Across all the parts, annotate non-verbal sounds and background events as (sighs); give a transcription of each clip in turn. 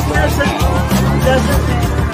His mercy doesn't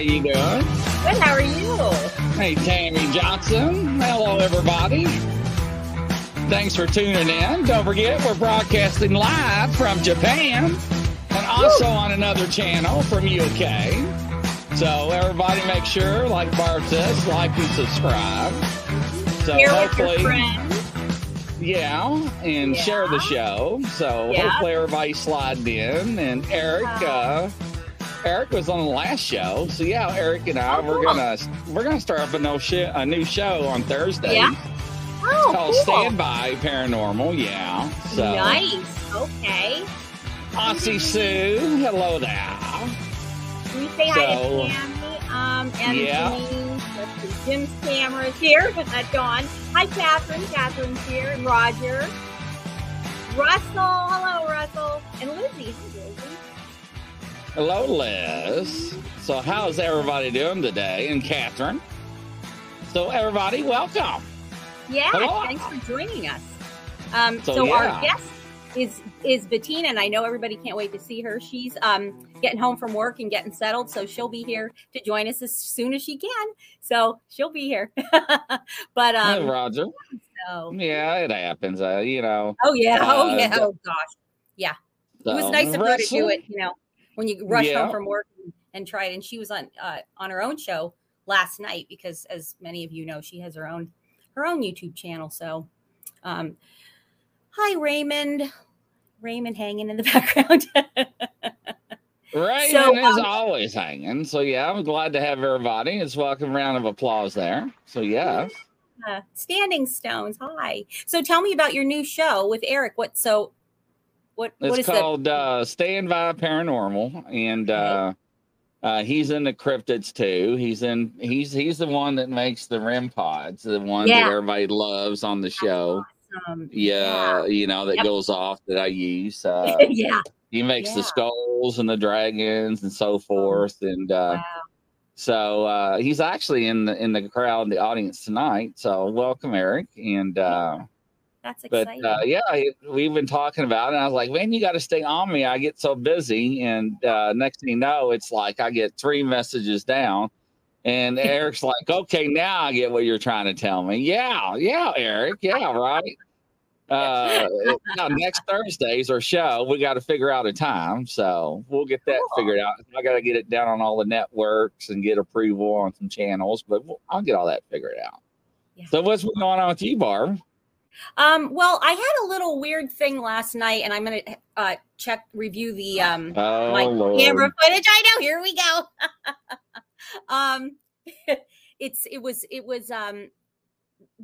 how you doing? Good. How are you? Hey, Tammy Johnson. Hello, everybody. Thanks for tuning in. Don't forget, we're broadcasting live from Japan and also Woo. on another channel from UK. So everybody make sure, like Barb says, like and subscribe. So Here hopefully, yeah, and yeah. share the show. So yeah. hopefully everybody slide in. And Eric, uh, Eric was on the last show, so yeah, Eric and I oh, we're cool. gonna we're gonna start up a new show a new show on Thursday. Yeah. Oh, it's called cool. Standby Paranormal. Yeah. So nice. Okay. Aussie Sue, hello there. Can you say so, hi to Tammy? Um, and yeah. Jim's camera's here. That's Dawn. Hi, Catherine. Catherine's here, and Roger. Russell, hello, Russell, and Lizzie. Hi, Lizzie. Hello, Liz. So, how's everybody doing today? And Catherine. So, everybody, welcome. Yeah, Hello. thanks for joining us. Um, so, so yeah. our guest is is Bettina, and I know everybody can't wait to see her. She's um, getting home from work and getting settled, so she'll be here to join us as soon as she can. So she'll be here. (laughs) but um, hey, Roger. So yeah, it happens. Uh, you know. Oh yeah. (laughs) Oh uh, yeah. Oh gosh. Yeah. So, it was nice of her to do it. You know, when you rush yeah. home from work and, try it, and she was on uh, on her own show last night because, as many of you know, she has her own her own YouTube channel. So, um, hi Raymond. Raymond hanging in the (laughs) background. Raymond so, um, is always hanging. So yeah, I'm glad to have everybody. It's welcome round of applause there. So yeah. yeah. Standing Stones. Hi. So tell me about your new show with Eric. What so what it's what is called the... uh Standby Paranormal and uh uh, he's in the cryptids too. He's in. He's he's the one that makes the REM pods, the one yeah. that everybody loves on the show um, yeah, you know, that yep. goes off that I use. Uh, (laughs) yeah. He makes yeah. the skulls and the dragons and so forth. And uh, wow. so uh, he's actually in the in the crowd, the audience tonight. So welcome, Eric. And uh, that's exciting. But uh, yeah, we've been talking about it. I was like, man, you got to stay on me. I get so busy. And uh, next thing you know, it's like I get three messages down. And (laughs) Eric's like, okay, now I get what you're trying to tell me. Yeah, yeah, Eric. Yeah, right. (laughs) Uh, now next Thursday's our show. We got to figure out a time, so we'll get that figured out. I got to get it down on all the networks and get approval on some channels, but we'll, I'll get all that figured out. Yeah. So what's going on with you, Barb? Um, well, I had a little weird thing last night, and I'm gonna uh, check review the um oh, my Lord. camera footage. I know. Here we go. (laughs) um, (laughs) it's it was it was um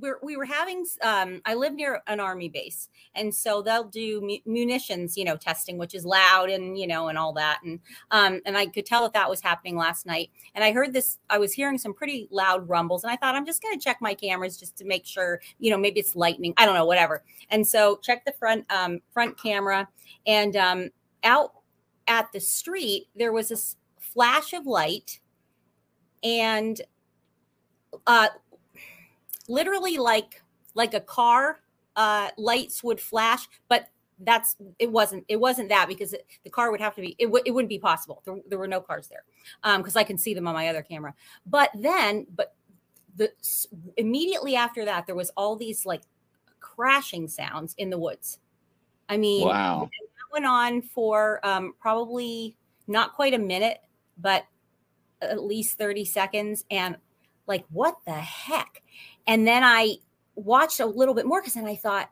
we're, we were having um, i live near an army base and so they'll do mu- munitions you know testing which is loud and you know and all that and um, and i could tell that that was happening last night and i heard this i was hearing some pretty loud rumbles and i thought i'm just going to check my cameras just to make sure you know maybe it's lightning i don't know whatever. And so check the front um, front camera and um, out at the street there was this flash of light and uh literally like like a car uh lights would flash but that's it wasn't it wasn't that because it, the car would have to be it, w- it wouldn't be possible. There, there were no cars there um because i can see them on my other camera. But then but the immediately after that there was all these like crashing sounds in the woods. I mean wow. that went on for um probably not quite a minute but at least 30 seconds and like what the heck? And then i watched a little bit more because then i thought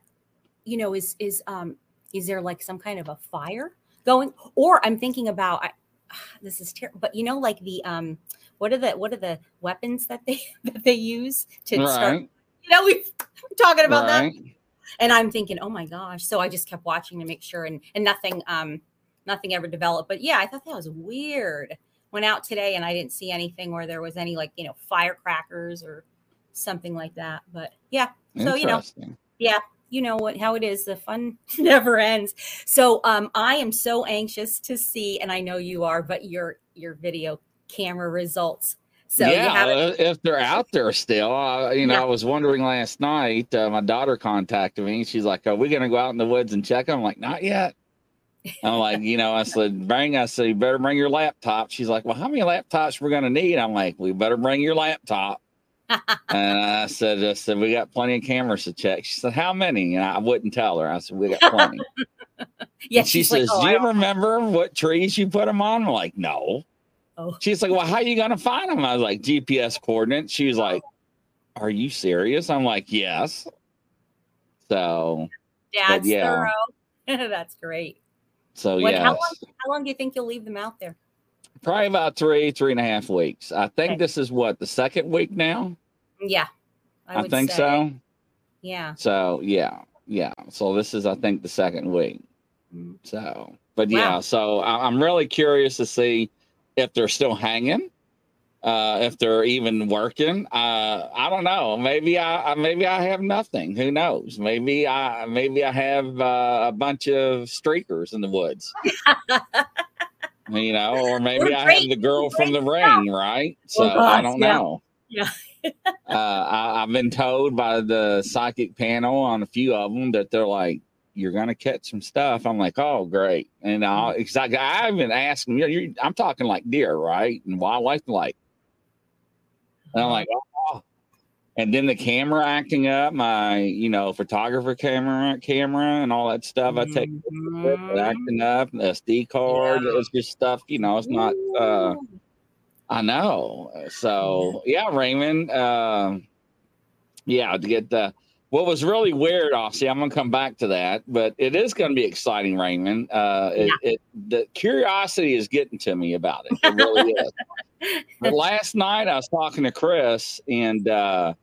you know is is um is there like some kind of a fire going? Or i'm thinking about I, (sighs) this is terrible but you know like the um what are the what are the weapons that they (laughs) that they use to right. start you know we (laughs) are talking about right. that and i'm thinking oh my gosh. So i just kept watching to make sure and and nothing um nothing ever developed. But yeah i thought that was weird went out today and I didn't see anything where there was any like, you know, firecrackers or something like that. But yeah. So, you know, yeah, you know what how it is. The fun (laughs) never ends. So um I am so anxious to see, and I know you are, but your your video camera results. So yeah, if they're out there still, uh, you know, yeah. I was wondering last night. Uh, my daughter contacted me. She's like, "Are we going to go out in the woods and check them?" I'm like, "Not yet." I'm like, you know, I said, bring, I said, you better bring your laptop. She's like, well, how many laptops we're going to need? I'm like, we better bring your laptop. and I said, I said, we got plenty of cameras to check. She said, how many? And I wouldn't tell her. I said, we got plenty. (laughs) yeah, and she she's like, says, "Oh, do you remember what trees you put them on? I'm like, no. Oh. She's like, well, how you going to find them? I was like, GPS coordinates. She was like, oh. are you serious? I'm like, yes. So, Dad's yeah. thorough. (laughs) That's great. So What- yeah. how long- How long do you think you'll leave them out there? Probably about three, three and a half weeks. I think Okay. this is what the second week now. Yeah, I, would think say. so. Yeah. So yeah, yeah. So this is, I think, the second week. Mm. So, but Wow. yeah. So I, I'm really curious to see if they're still hanging, uh, if they're even working. Uh, I don't know. Maybe I, maybe I have nothing. Who knows? Maybe I maybe I have uh, a bunch of streakers in the woods. (laughs) you know, or maybe We're I great- have the girl we're from the ring, right? So I don't yeah. know. Yeah. (laughs) uh, I, I've been told by the psychic panel on a few of them that they're like, "You're gonna catch some stuff." I'm like, "Oh, great!" And I, Mm-hmm. exactly, I even asked them. You know, you're, I'm talking like deer, right? And wildlife, like, and I'm like, "Oh." And then the camera acting up, my you know photographer camera, camera, and all that stuff. I take pictures of it, Mhm. acting up, the SD card. Yeah. It's just stuff, you know. It's not. uh I know. So yeah, Raymond. Um, yeah, to get the what was really weird. Obviously, I'm gonna come back to that, but it is gonna be exciting, Raymond. Uh, it, it the curiosity is getting to me about it. It really (laughs) is. But last night I was talking to Chris, and uh,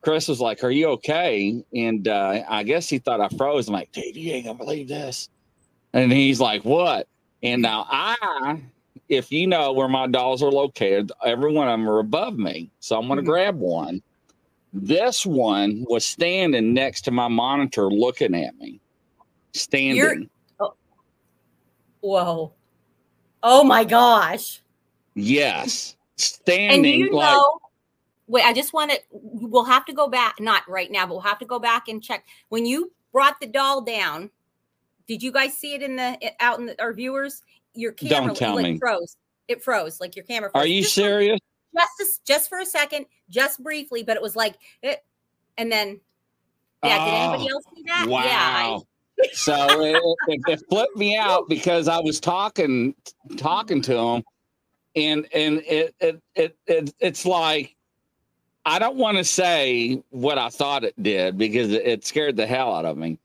Chris was like, "Are you okay?" And uh, I guess he thought I froze. I'm like, "Dude, you ain't gonna believe this." And he's like, "What?" And now I, if you know where my dolls are located, every one of them are above me. So I'm gonna Mhm. grab one. This one was standing next to my monitor, looking at me. Standing. Oh, Whoa. Oh my gosh. Yes. Standing and you like know, wait, I just want to, we'll have to go back, not right now, but we'll have to go back and check. When you brought the doll down, did you guys see it in the, out in the, our viewers? Your camera Don't tell like, me. froze. It froze, like your camera froze. Are you Just for- serious? Just, just for a second, just briefly, but it was like, it, and then, yeah, did oh, anybody Oh, else see that? Wow. Yeah. I- (laughs) so it, it, it flipped me out because I was talking talking to him, and and it it it, it it's like I don't want to say what I thought it did because it, scared the hell out of me.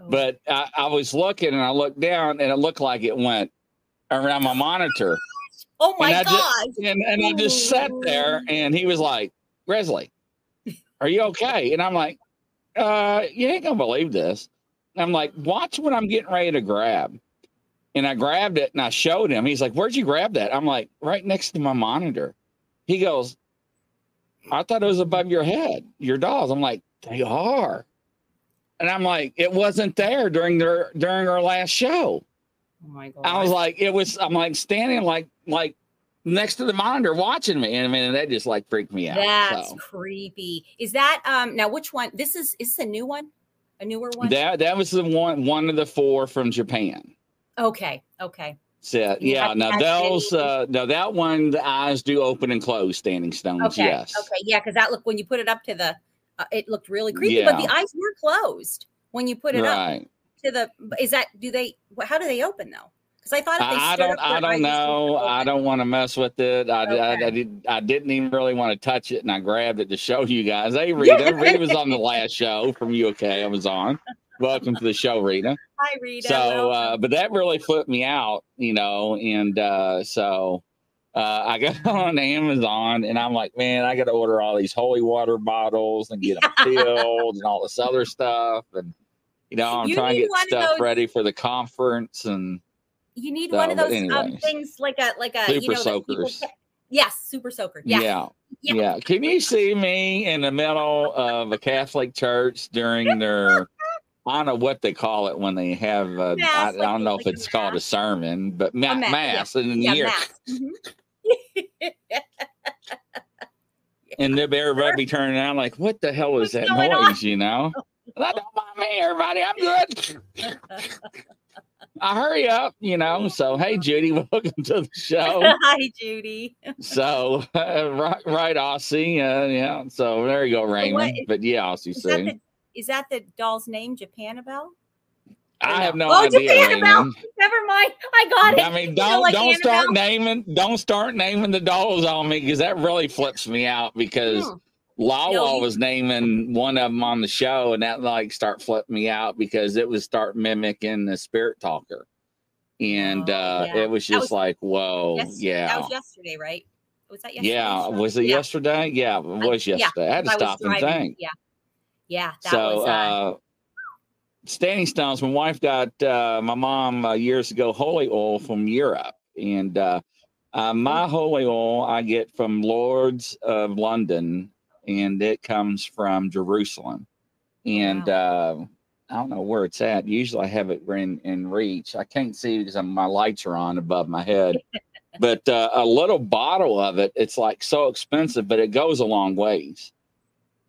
oh, But I, I was looking and I looked down and it looked like it went around my monitor, oh my and I just- God. and and I just sat there and he was like, "Grizzly, are you okay?" And I'm like, "Uh, you ain't gonna believe this." And I'm like, "Watch what I'm getting ready to grab." And I grabbed it and I showed him. He's like, "Where'd you grab that?" I'm like, "Right next to my monitor." He goes, "I thought it was above your head, your dolls." I'm like, "They are." And I'm like, "It wasn't there during their during our last show." Oh my God. I was like, it was. I'm like standing like like next to the monitor watching me, and I mean that just like freaked me out. That's so creepy. Is that um now which one? This is is this a new one? A newer one? that that was the one one of the four from Japan. okay, okay. So yeah, now those uh now that one the eyes do open and close, standing stones. Okay. Yes. Okay. Yeah, because that looked when you put it up to the uh, it looked really creepy, yeah. but the eyes were closed when you put it up Right. to the is that do they how do they open though? Because I thought I, I don't. I don't know. I don't want to mess with it. I, I, I Okay. did. I didn't even really want to touch it, and I grabbed it to show you guys. Hey, (laughs) Rita. Rita was on the last show from UK. I was on. Welcome to the show, Rita. Hi, Rita. so uh but that really flipped me out you know and uh so uh i (laughs) got on amazon and i'm like man i gotta order all these holy water bottles and get them (laughs) filled and all this other stuff and you know i'm You trying to get stuff ready for the conference and you need so, one of those um, things like a like a Super you know people soakers. ca- Yes, super soaker. Yeah. yeah. Yeah. yeah can you see me in the middle of a catholic church during their I don't know what they call it when they have. I, Mass, I like- don't know like if a it's called a sermon, but ma- A ma- yeah. mass, (laughs) (laughs) and then Yeah, you hear mass. Mhm. and then everybody be turning around like, "What the hell is What's that going on?" noise?" You know, (laughs) I don't mind me, everybody. I'm good. I hurry up, you know. So, hey, Judy, (laughs) welcome to the (laughs) show. Hi, Judy. so, uh, (laughs) right, right, Aussie. Uh, yeah. So, there you go, Raymond. but yeah, Aussie is that, the, is that the doll's name, Japanabel? I have no oh, idea. Japanabel. Never mind. I got it. I mean, don't like don't Annabelle? start naming don't start naming the dolls on me because that really flips me out because hmm. Lawa no, was naming one of them on the show, and that like start flipping me out because it was start mimicking the spirit talker, and oh, uh, yeah. it was just was, like, whoa, yes, yeah. That was yesterday, right? Was that yesterday? Yeah, was it yeah. yesterday? Yeah, it was yesterday. Yeah, I had to stop and think. Yeah, yeah. so, was, uh, uh, standing stones. My wife got uh, my mom uh, years ago holy oil from Europe, and uh, uh, my holy oil I get from Lords of London and it comes from Jerusalem. And wow. uh, I don't know where it's at. Usually I have it in, in reach. I can't see because my lights are on above my head. (laughs) but uh, a little bottle of it, it's like so expensive, but it goes a long ways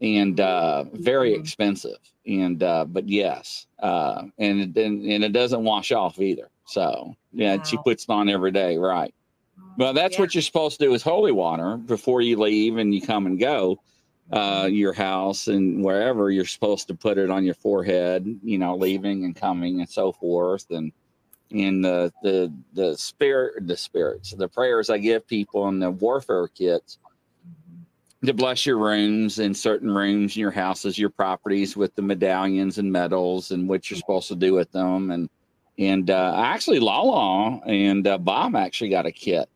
and uh, very mm-hmm. expensive. And uh, but yes, uh, and it, and, and it doesn't wash off either. So yeah, wow. she puts it on every day, right? Well, that's yeah. what you're supposed to do with holy water before you leave and you come and go uh, your house and wherever you're supposed to put it on your forehead, you know, leaving and coming and so forth. And in the the the spirit, the spirits, the prayers I give people and the warfare kits to bless your rooms and certain rooms in your houses, your properties with the medallions and medals and what you're supposed to do with them. And and uh, actually, Lala and uh, Bob actually got a kit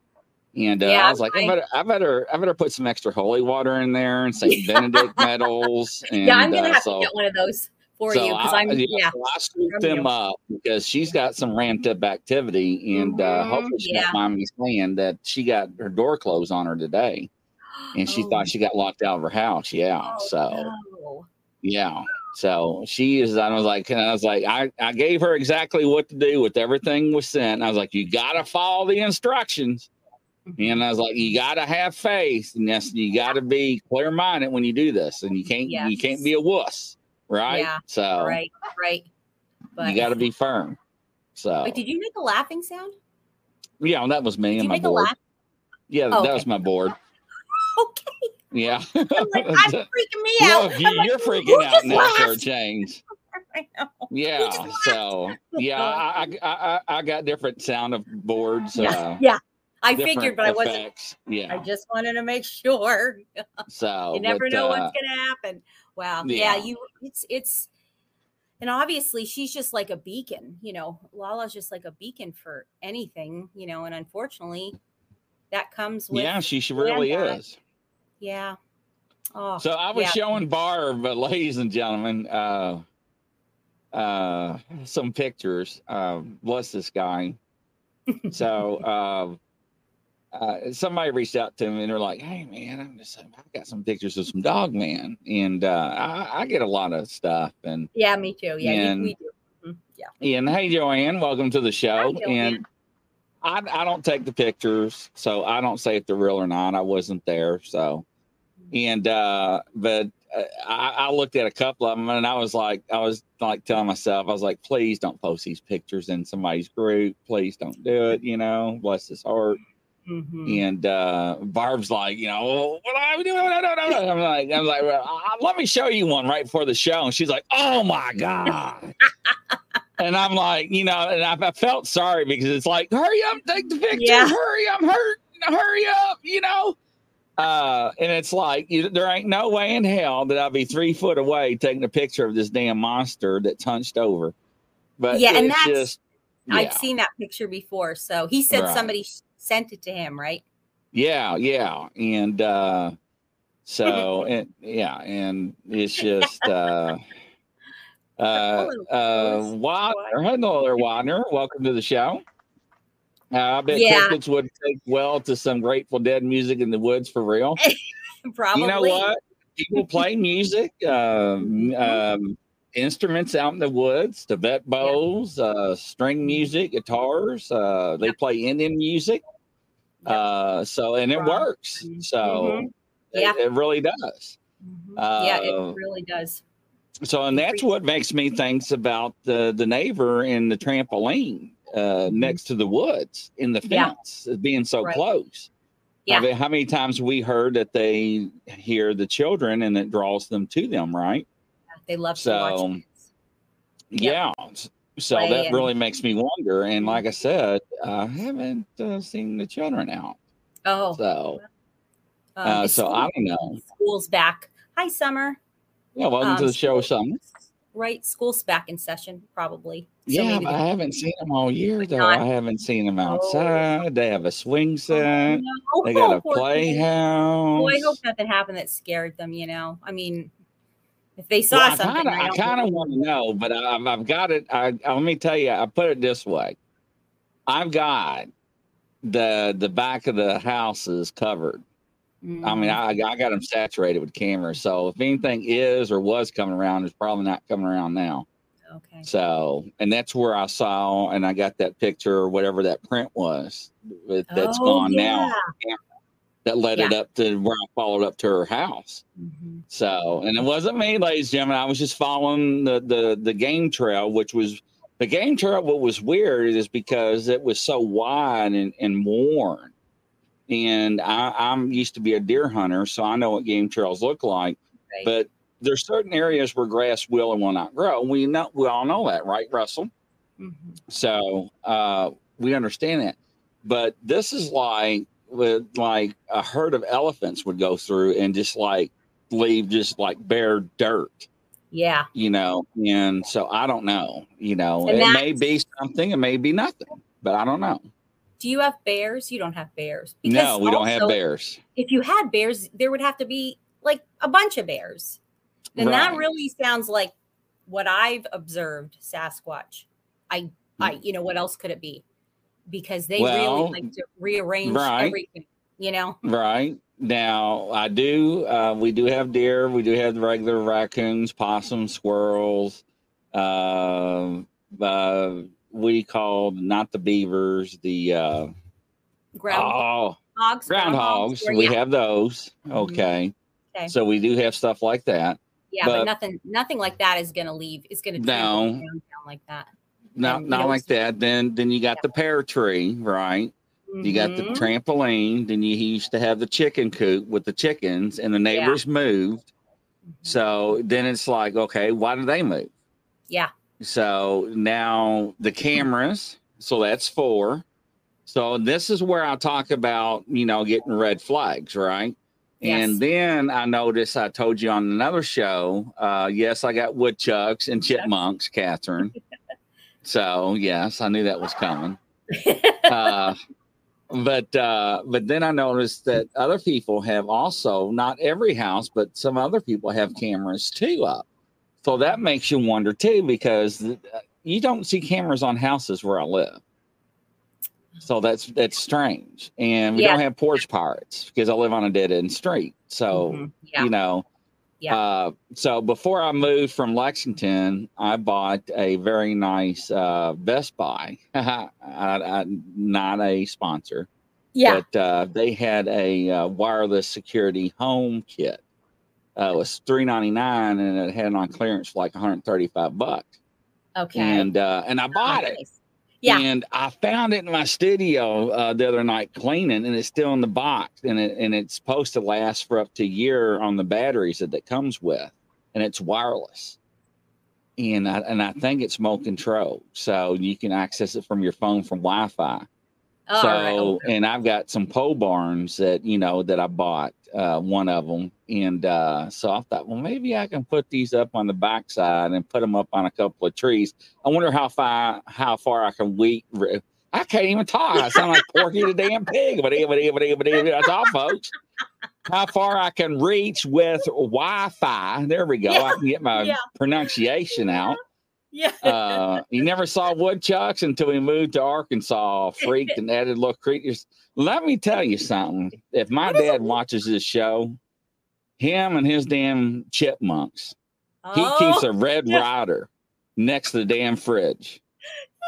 and uh, yeah, I was like, I, I, better, I better, I better put some extra holy water in there and Saint (laughs) yeah. Benedict medals. And, (laughs) yeah, I'm gonna uh, have so, to get one of those for so you because I'm yeah. yeah I scooped them up because she's got some ramped up activity, and uh, mm-hmm, hopefully she yeah. don't mind me saying that she got her door closed on her today, (gasps) and she oh. thought she got locked out of her house. Yeah, oh, so no. yeah. So she is, I was like, I was like, I, I gave her exactly what to do with everything was sent. I was like, you got to follow the instructions. And I was like, you got to have faith, and yes, you got to be clear minded when you do this, and you can't yes. you can't be a wuss, right? Yeah. So right, right. But you got to be firm. So Wait, did you make a laughing sound? Yeah, that was me did and my board. Yeah, oh, that okay. was (laughs) my board. okay. Yeah. I'm, like, I'm (laughs) freaking me out. Look, you, are like, freaking out now for a change. (laughs) Yeah. So yeah, I, I, I I got different sound of boards. Yeah. Uh, yeah. I figured, but effects. I wasn't. Yeah. I just wanted to make (laughs) sure. So you never but, know uh, what's gonna happen. Wow. Yeah. yeah. You. It's it's. And obviously, she's just like a beacon. You know, Lala's just like a beacon for anything. You know, and unfortunately, that comes with. Yeah, she, she really is. Yeah. Oh, so I was yeah. showing Barb, but ladies and gentlemen, uh, uh, some pictures. Uh, bless this guy. (laughs) so uh, uh, somebody reached out to me and they're like, "Hey, man, I'm just I've got some pictures of some dog man, and uh, I, I, get a lot of stuff." And yeah, me too. Yeah, and, we do. Mm-hmm. Yeah. And hey, Joanne, welcome to the show. Hi, and I, I don't take the pictures, so I don't say if they're real or not. I wasn't there, so. Mm-hmm. And uh, but uh, I, I, looked at a couple of them and I was like, I was like telling myself, I was like, please don't post these pictures in somebody's group. Please don't do it. You know, bless his heart. Mm-hmm. And uh, Barb's like, you know, what am I doing? I'm like, I'm like, well, let me show you one right before the show. And she's like, oh my god. (laughs) and I'm like, you know, and I, I, felt sorry because it's like, hurry up, take the picture, yeah. hurry, I'm hurt, hurry up, you know. Uh, and it's like you, there ain't no way in hell that I'll be three foot away taking a picture of this damn monster that's hunched over. But yeah, and that's just, yeah. I've seen that picture before. So he said right. somebody sent it to him, right? Yeah, yeah. And uh so (laughs) and yeah, and it's just uh (laughs) uh uh Wadner. Hello there, Wadner. Welcome to the show. Uh, I bet yeah. crickets would take well to some Grateful Dead music in the woods for real. Probably. (laughs) You know what? People play music, um, um, instruments out in the woods, Tibet bows, yeah. uh, string music, guitars. Uh, they play Indian music. Uh, so, and it works. Mm-hmm. So, mm-hmm. yeah, it, it, really does. Mm-hmm. Uh, yeah, it really does. So, and that's what makes me think about the the neighbor in the trampoline. uh, next to the woods in the fence, uh, being so Right. close. Yeah. I mean, how many times we heard that they hear the children and it draws them to them, right? They love to So, watch kids. Yep. Yeah. So Play that and- really makes me wonder. And like I said, I haven't uh, seen the children out. Oh, So, um, uh, so school- I don't know. School's back. Hi, Summer. Yeah, welcome to Um, the show, Summer. Right, school's back in session probably. So Yeah, I haven't seen them all year though. not- I haven't seen them Oh. outside. They have a swing Oh, set. no. They got a playhouse. Oh, I hope nothing happened that scared them. You know, I mean, if they saw Well, I something, kinda, I kind of want to know, but I've, I've got it. I, let me tell you. I put it this way: I've got the the back of the house is covered. I mean, Mm, I, I got them saturated with cameras. So if anything is or was coming around, it's probably not coming around now. okay. So, and that's where I saw, and I got that picture or whatever that print was that- that's Oh, gone now. Yeah. That led it up to where I followed up to her house. Mhm. So, and it wasn't me, ladies and gentlemen. I was just following the the the game trail, which was the game trail. What was weird is because it was so wide and, and worn. And I, I'm used to be a deer hunter, so I know what game trails look like. Right. But there's certain areas where grass will and will not grow. We know we all know that, right, Russell? Mhm. So uh, we understand that. But this is like with like a herd of elephants would go through and just like leave just like bare dirt, Yeah. you know. And so I don't know, you know, And it may be something, it may be nothing, but I don't know. Do you have bears? You don't have bears. no, we don't have bears. If you had bears, there would have to be like a bunch of bears. And that really sounds like what I've observed Sasquatch. I I mm. you know what else could it be? Because they Well, really like to rearrange right. everything, you know. Right. Now, I do, uh, we do have deer. We do have the regular raccoons, possums, squirrels. Um uh, we call not the beavers, the uh, Ground oh, hogs, groundhogs. or- We yeah. have those. Mhm. Okay. Okay. So we do have stuff like that. Yeah, but, but- nothing nothing like that is gonna leave. Is gonna No. trample the ground down like that. Not not like that. Then then you got the pear tree, right? You got the Mhm. trampoline. Then you used to have the chicken coop with the chickens, and the neighbors moved. Mhm. So then it's like, okay, why did they move? Yeah. So now the cameras, so that's four. So this is where I talk about, you know, getting red flags, right? Yes. And then I noticed I told you on another show, uh, yes, I got woodchucks and chipmunks, Catherine. (laughs) so yes, I knew that was coming. (laughs) Uh, but uh, but then I noticed that other people have also not every house, but some other people have cameras too up. So that makes you wonder too, because uh, you don't see cameras on houses where I live. So that's that's strange, and we Yeah. don't have porch pirates because I live on a dead end street. So Mhm. yeah. you know. Yeah. Uh, so before I moved from Lexington, I bought a very nice uh, Best Buy. (laughs) I, I, not a sponsor, yeah. but uh, they had a uh, wireless security home kit. Uh, it was three ninety nine, and it had it on clearance for like one hundred thirty five bucks. Okay. And uh, and I bought it. Nice. Yeah. And I found it in my studio uh, the other night cleaning, and it's still in the box, and it and it's supposed to last for up to a year on the batteries that it comes with, and it's wireless. And I and I think it's smoke control, so you can access it from your phone from Wi-Fi. All so, right. Okay. and I've got some pole barns that you know that I bought, uh, one of them, and uh, so I thought, well, maybe I can put these up on the backside and put them up on a couple of trees. I wonder how far how far I can weed. I can't even talk. I sound like Porky the damn pig. But that's all, folks. How far I can reach with Wi-Fi. There we go. I can get my Yeah. pronunciation out Yeah. (laughs) uh, you never saw woodchucks until we moved to Arkansas, freaked and added little creatures. Let me tell you something. If my dad watches this show, him and his damn chipmunks, he oh, keeps a red yeah. rider next to the damn fridge.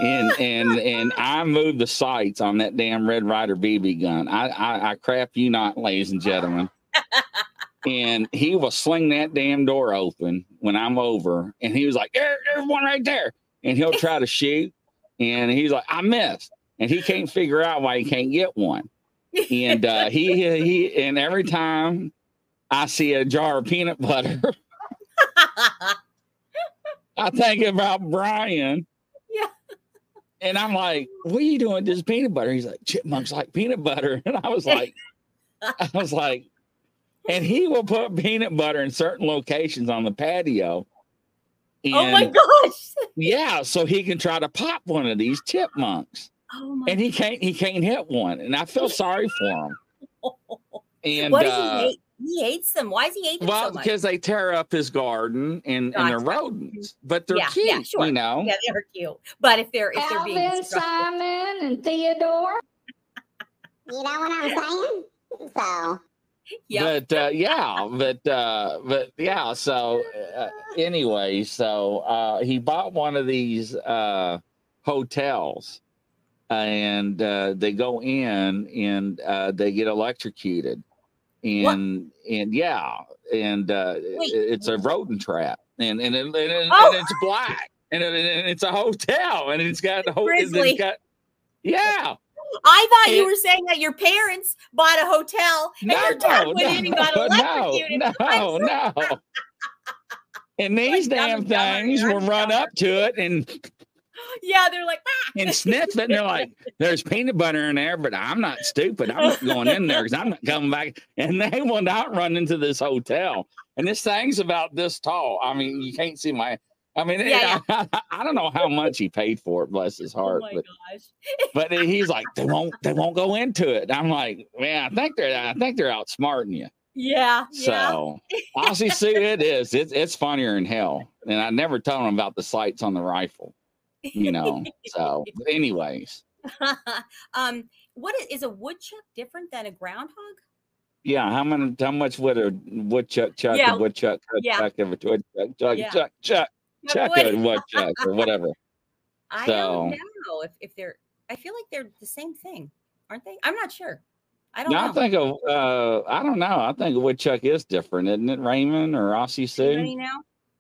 And (laughs) and and I moved the sights on that damn Red Ryder BB gun. I, I I crap you not, ladies and gentlemen. (laughs) and he will sling that damn door open when I'm over, and he was like, there, "There's one right there," and he'll try to shoot. and he's like, I missed, and he can't figure out why he can't get one. And uh, he he and every time I see a jar of peanut butter, (laughs) I think about Brian. Yeah. And I'm like, what are you doing with this peanut butter? He's like, chipmunks like peanut butter. (laughs) And I was like, I was like, and he will put peanut butter in certain locations on the patio. oh my gosh. yeah, so he can try to pop one of these chipmunks. Oh my And he can't he can't hit one. And I feel sorry for him. (laughs) And what does uh, he hate? He hates them. Why does he hate them well, so much? because they tear up his garden and, and they're rodents, but they're Yeah, cute, yeah, sure. you know. Yeah, they're cute. But if they're if they're being Alvin, Simon, and Theodore. You know what I'm saying? So, yeah. But uh, yeah, but uh, but yeah. So uh, anyway, so uh, he bought one of these uh, hotels, and uh, they go in and uh, they get electrocuted, and and yeah, and uh, Wait. it's a rodent trap, and and, it, and, it- Oh. and it's black, and, it, and it's a hotel, and it's got the whole, it's got yeah. I thought you were saying that your parents bought a hotel and No, your dad no, went in and got no, electrocuted. no, (laughs) no, no. And these dumb damn things will run up to it and (laughs) Yeah, they're like, ah. and sniff it, and they're like, "There's peanut butter in there," but I'm not stupid. I'm not going in there because I'm not coming back. And they will not run into this hotel. And this thing's about this tall. I mean, you can't see my. I mean, Yeah, I, (laughs) I don't know how much he paid for it. Bless his (laughs) oh heart. my but gosh. but he's like, they (laughs) won't. They won't go into it. I'm like, man, I think they're. I think they're outsmarting you. Yeah, yeah. So Aussie Sue, it is. It's it's funnier than hell. And I never told him about the sights on the rifle. You know. So, but anyways, um, what is, is a woodchuck different than a groundhog? yeah. How many? How much would a woodchuck chuck Yeah, a woodchuck chuck yeah. chuck a woodchuck chuck Yeah. chuck chuck Yeah, chuck wood- a woodchuck or whatever? I So- don't know if, if they're. I feel like they're the same thing, aren't they? I'm not sure. I don't No, I think of. Uh, I don't know. I think woodchuck is different, isn't it, Raymond or Aussie Sue?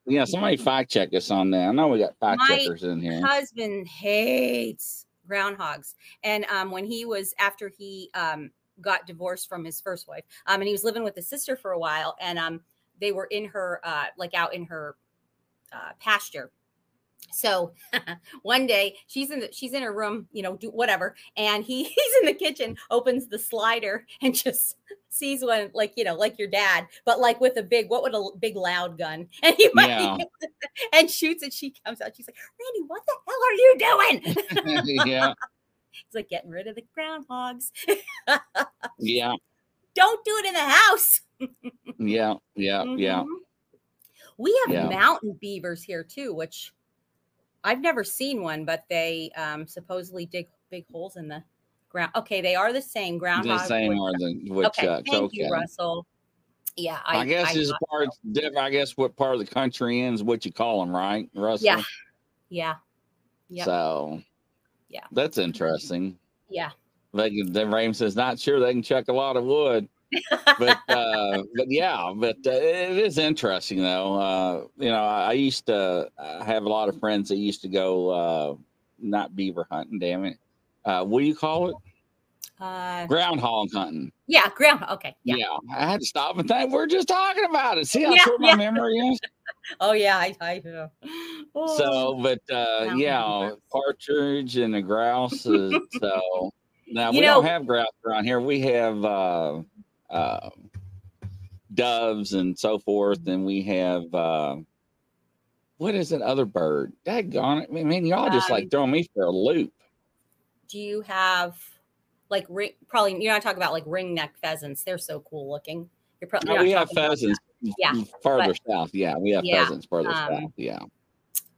Yeah, somebody fact check us on that. I know we got fact My checkers in here. My husband hates groundhogs and um when he was after he um got divorced from his first wife um and he was living with his sister for a while and um they were in her uh like out in her uh pasture so (laughs) one day she's in the, she's in her room you know do whatever and he (laughs) he's in the kitchen opens the slider and just sees one like you know like your dad but like with a big what would a big loud gun (laughs) and he Yeah. and shoots and she comes out she's like randy what the hell are you doing yeah, He's like getting rid of the groundhogs. yeah, Don't do it in the house. yeah, yeah, yeah. We have Yeah. mountain beavers here too, which I've never seen one, but they um, supposedly dig big holes in the ground. Okay, they are the same ground. The same are the Okay, woodchucks. thank Okay. you, Russell. Yeah, I, I, guess I it's part so. different. I guess what part of the country is what you call them, right, Russell? Yeah. Yeah, Yep. So, Yeah. that's interesting. yeah. They can, the Raven says, not sure they can chuck a lot of wood, but uh, but yeah, but uh, it is interesting though. Uh, you know, I, used to I have a lot of friends that used to go uh, not beaver hunting. Damn it, uh, what do you call it? Uh, Groundhog hunting. yeah, ground. Okay. Yeah. Yeah. I had to stop and think. We're just talking about it. See how Yeah, short my memory is. (laughs) Oh yeah, I, I know. Oh. So, but uh, yeah, partridge and the grouse. Is, (laughs) so now You we don't have grouse around here. We have uh, uh, doves and so forth, and we have uh, what is that other bird? Daggone it! I mean, y'all just Um, like throwing me for a loop. do you have like ring? Probably you're not talking about like ring neck pheasants. They're so cool looking. You're probably No, we have pheasants Yeah, further south. Yeah, we have Yeah, pheasants further um, south. Yeah,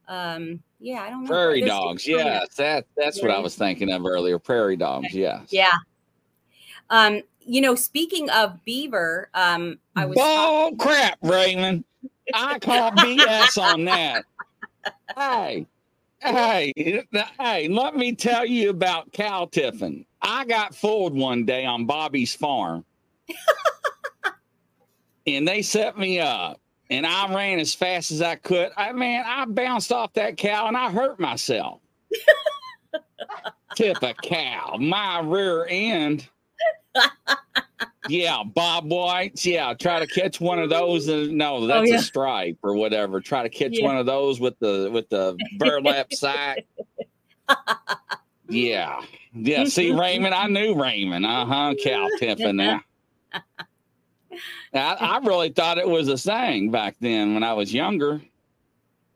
Um, yeah, I don't know. prairie There's dogs. Yes, that that's what I was thinking of earlier. Prairie dogs. Yes. Yeah. Um, you know, speaking of beaver, um, I was Bull crap, Raymond. I call BS on that. Hey, hey, hey, let me tell you about cow tipping. I got fooled one day on Bobby's farm. (laughs) and they set me up. And I ran as fast as I could. I man, I bounced off that cow and I hurt myself. (laughs) tip a cow. My rear end. Yeah, Bob Whites. Yeah, try to catch one of those. And no, that's yeah. a stripe or whatever. Try to catch Yeah. one of those with the with the burlap sack. (laughs) Yeah, yeah. See, Raymond, I knew Raymond. Uh huh. Cow tipping (laughs) there. I, I really thought it was a thing back then when I was younger.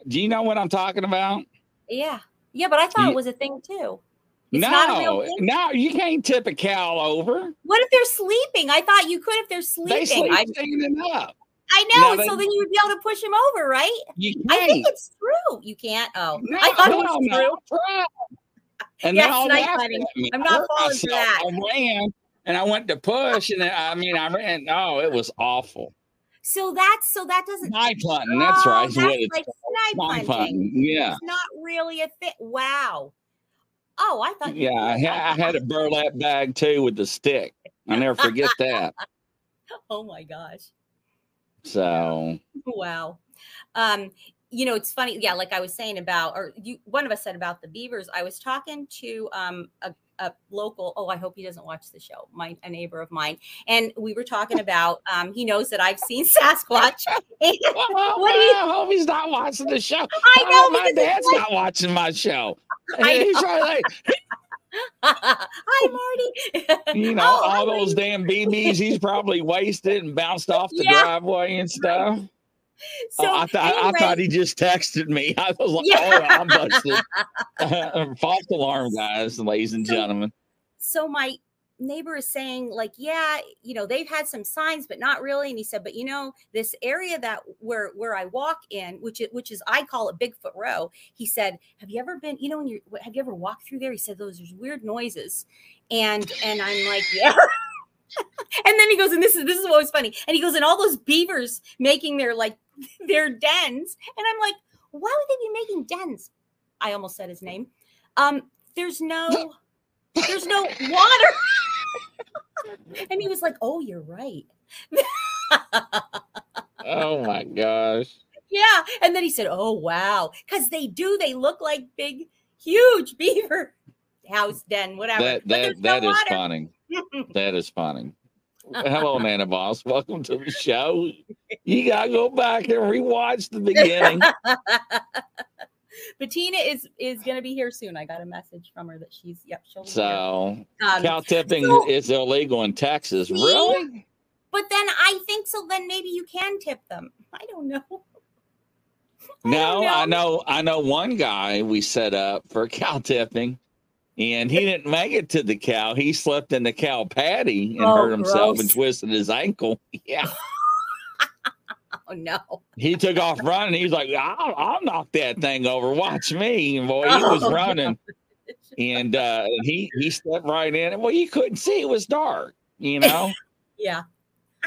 Do you know what I'm talking about? Yeah. Yeah, but I thought You- it was a thing too. It's no, not a real thing? no, you can't tip a cow over. What if they're sleeping? I thought you could if they're sleeping. They sleep I, standing up. I know. No, they- so then you would be able to push them over, right? You I can't. I think it's true. You can't. Oh, No, I thought it was no, true. And Yes, all night laughed hunting. at me. I'm not falling for that. I ran and I went to push, and then, I mean, I ran. Oh, it was awful. So that's so that doesn't. Snipe hunting. That's Oh, right. That's what like snipe hunting. hunting. Yeah. It's not really a thing. Wow. Oh, I thought. Yeah. I, ha- I had a burlap bag too with the stick. I never forget that. (laughs) Oh my gosh. So, Wow. Um, you know, it's funny. Yeah, like I was saying about, or you, one of us said about the beavers. I was talking to um a, a local. Oh, I hope he doesn't watch the show. My a neighbor of mine, and we were talking about. Um, he knows that I've seen (laughs) Sasquatch. (laughs) Well, What do you- I hope he's not watching the show. (laughs) I know, Oh, my dad's like- not watching my show. I He's probably like, Hi, Marty. you know, Oh, hi, all those Marty. damn BBs he's probably wasted and bounced off the Yeah. driveway and stuff. (laughs) So oh, I thought I thought he just texted me. (laughs) I was like, Yeah. oh, I'm busted. (laughs) False alarm, guys, ladies and So- gentlemen. so my neighbor is saying like yeah you know they've had some signs but not really and he said but you know this area that where where i walk in which is which is i call it bigfoot row he said have you ever been you know when you have you ever walked through there he said those there's weird noises and and i'm like yeah and then he goes and this is this is what was funny. And he goes and all those beavers making their like (laughs) their dens. And i'm like why would they be making dens? I almost said his name. Um there's no there's no water. (laughs) And he was like oh you're right. (laughs) Oh my gosh. yeah. And then he said oh wow. Because they do they look like big huge beaver house den whatever That But that that no is water. funny. (laughs) That is funny. Hello, (laughs) Nana Boss. Welcome to the show. You gotta go back and rewatch the beginning. (laughs) Bettina is is gonna be here soon. I got a message from her that she's yep. She'll be here. So Um, cow tipping so- is illegal in Texas. See? Really? but then I think so. Then maybe you can tip them. I don't know. I No, don't I know I know one guy we set up for cow tipping. And he didn't make it to the cow. He slept in the cow patty and Oh, hurt himself and twisted his ankle. (laughs) Yeah. Oh no. he took off running. He was like, I'll, I'll knock that thing over. Watch me. And boy, he was Oh, running. And uh, he he stepped right in. it. Well, you couldn't see; it was dark, you know. (laughs) Yeah.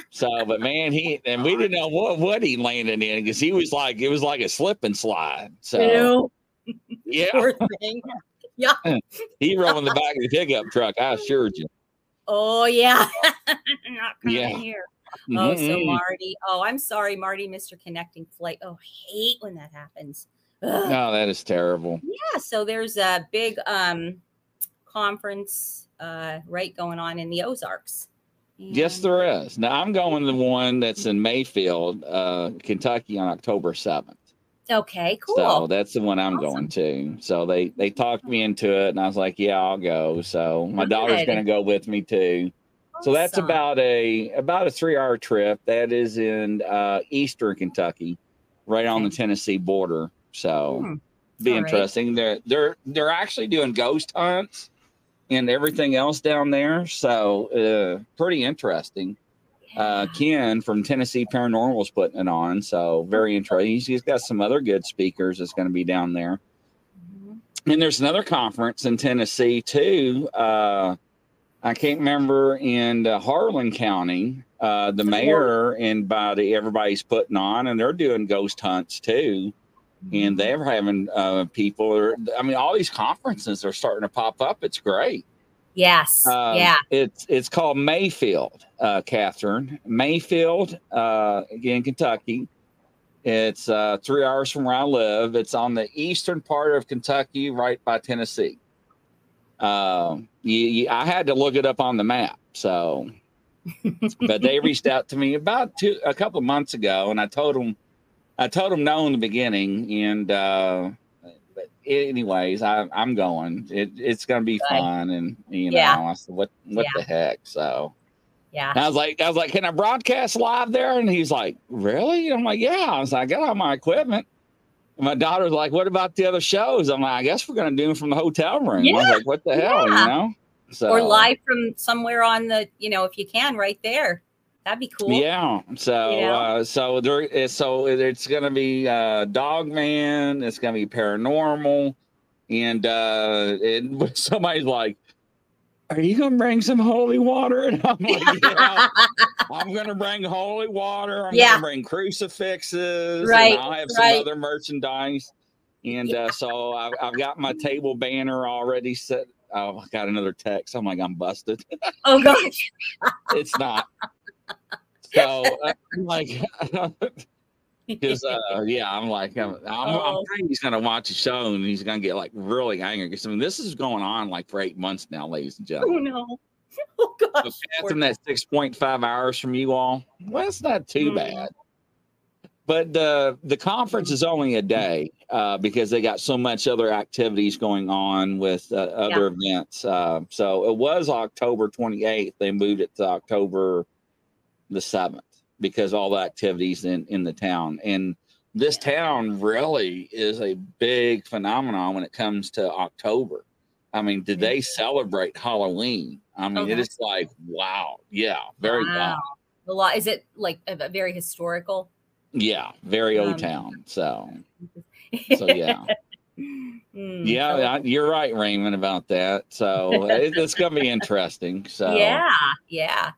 so, but man, he and we didn't know what what he landed in because he was like it was like a slip and slide. So Ew, yeah, (laughs) poor thing. (laughs) he rode in the back of the pickup truck. I assured you. Oh yeah. (laughs) Not coming Yeah. here. Oh, so Mhm. Marty. Oh, I'm sorry, Marty, Mr. Connecting Flight. Oh, I hate when that happens. Ugh. no, that is terrible. Yeah, so there's a big um conference uh right going on in the Ozarks. Yes, And- there is. Now I'm going to the one that's in Mayfield, uh, Kentucky, on October seventh. Okay, cool. So that's the one I'm Awesome. going to. So they they talked me into it, and I was like, "Yeah, I'll go." So my daughter's going to go with me too. So that's about a about a three hour trip. That is in uh, eastern Kentucky, right on the Tennessee border. So Hmm. be All right. interesting. They're they're they're actually doing ghost hunts and everything else down there. So uh, pretty interesting. Uh, Ken from Tennessee Paranormal is putting it on. So very interesting. He's, he's got some other good speakers that's going to be down there. Mhm. And there's another conference in Tennessee too. Uh, I can't remember in uh, Harlan County. Uh, the mayor and by the everybody's putting on, and they're doing ghost hunts too. And they're having uh, people. Or, I mean, all these conferences are starting to pop up. It's great. Yes. Um, yeah. It's it's called Mayfield, uh, Catherine. Mayfield, uh, again, Kentucky. It's uh, three hours from where I live. It's on the eastern part of Kentucky, right by Tennessee. uh, you, you, I had to look it up on the map. So, (laughs) but they reached out to me about two, a couple of months ago, and I told them, I told them no in the beginning, and uh, anyways, I, I'm going. It, it's going to be Good. fun, and you know, Yeah. I said, what, what Yeah. the heck? So. Yeah. And I was like, I was like, can I broadcast live there? And he's like, really? And I'm like, yeah. I was like, I got all my equipment. And my daughter's like, what about the other shows? I'm like, I guess we're gonna do them from the hotel room. I was like, what the hell, Yeah. you know? So Or live from somewhere on the, you know, if you can, right there. That'd be cool. Yeah. So You know? uh, so there is so it's gonna be uh Dog Man, it's gonna be paranormal, and uh and (laughs) somebody's like, Are you gonna bring some holy water? (laughs) And I'm like, Yeah. (laughs) I'm gonna bring holy water. I'm Yeah. gonna bring crucifixes. Right, And I'll have some right. other merchandise. And uh, so I've, I've got my table banner already set. Oh, I got another text. I'm like, I'm busted. Oh gosh. it's not. So uh, I'm like, (laughs) because uh, yeah, I'm like, I'm, I'm, I'm Oh. he's gonna watch the show and he's gonna get like really angry. Because I mean, this is going on like for eight months now, ladies and gentlemen. (laughs) oh no. Oh gosh. passing that 6.5 hours from you all, well, it's not too Mm. bad. But the the conference is only a day uh, because they got so much other activities going on with uh, other events. Uh, so it was October 28th. They moved it to October the 7th because all the activities in in the town and this town really is a big phenomenon when it comes to October. I mean, did they celebrate Halloween? I mean, it Okay. is like wow, yeah, very Wow. wow. A lot. Is it like a, very historical? yeah, very old Um, town. So, (laughs) so yeah, Mm, yeah, so- I- you're right, Raymond, about that. So (laughs) it, it's gonna be interesting. So Yeah, yeah.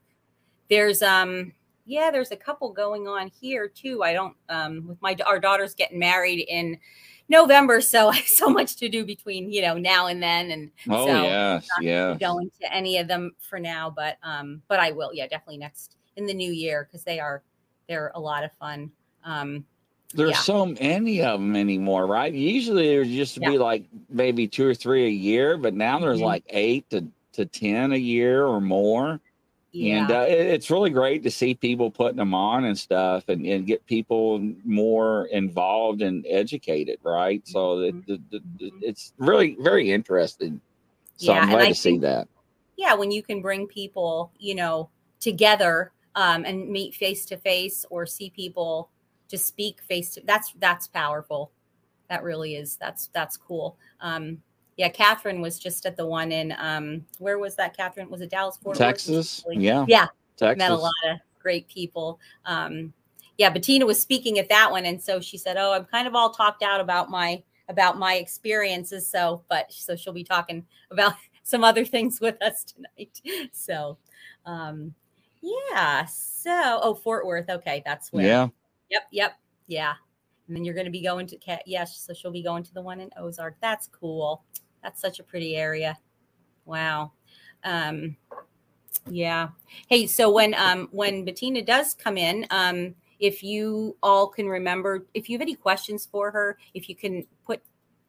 There's um yeah, there's a couple going on here too. I don't um with my our daughter's getting married in November, so (laughs) I have so much to do between, you know, now and then and oh so yes, yeah, going to any of them for now, but um but I will, yeah, definitely next in the new year because they are they're a lot of fun. Um There's yeah. so many of them anymore, right? Usually there used to be like maybe two or three a year, but now there's Mhm. like eight to, to 10 a year or more. Yeah. And uh, it, it's really great to see people putting them on and stuff and, and get people more involved and educated, right? So it, Mhm. the, the, Mhm. it's really, very interesting. So Yeah, I'm glad I to see that. yeah when you can bring people you know together um, and meet face to face or see people just speak face to that's that's powerful that really is that's that's cool um yeah catherine was just at the one in um where was that catherine was it dallas Fort Worth? Texas. Yeah. yeah Texas. met a lot of great people um yeah bettina was speaking at that one and so she said oh i'm kind of all talked out about my about my experiences so but so she'll be talking about (laughs) some other things with us tonight (laughs) so um yeah so oh fort worth okay that's where Yeah. yep yep yeah and then you're going to be going to cat yes so she'll be going to the one in ozark that's cool that's such a pretty area. Wow. Um yeah. Hey so when um when bettina does come in um if you all can remember if you have any questions for her if you can put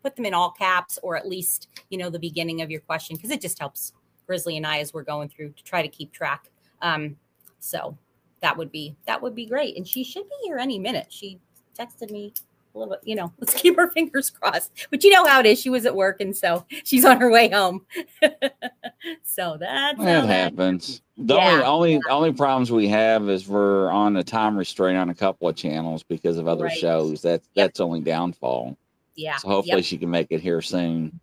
put them in all caps or at least you know the beginning of your question because it just helps grizzly and i as we're going through to try to keep track. Um so that would be that would be great. And she should be here any minute. She texted me a little bit you know (laughs) let's keep our fingers crossed but you know how it is she was at work and so (laughs) she's on her way home (laughs) so that's That happens. The Yeah, only only only problems we have is we're on a time restraint on a couple of channels because of other Right. shows. That's Yep. that's only downfall. yeah So hopefully yep. she can make it here soon.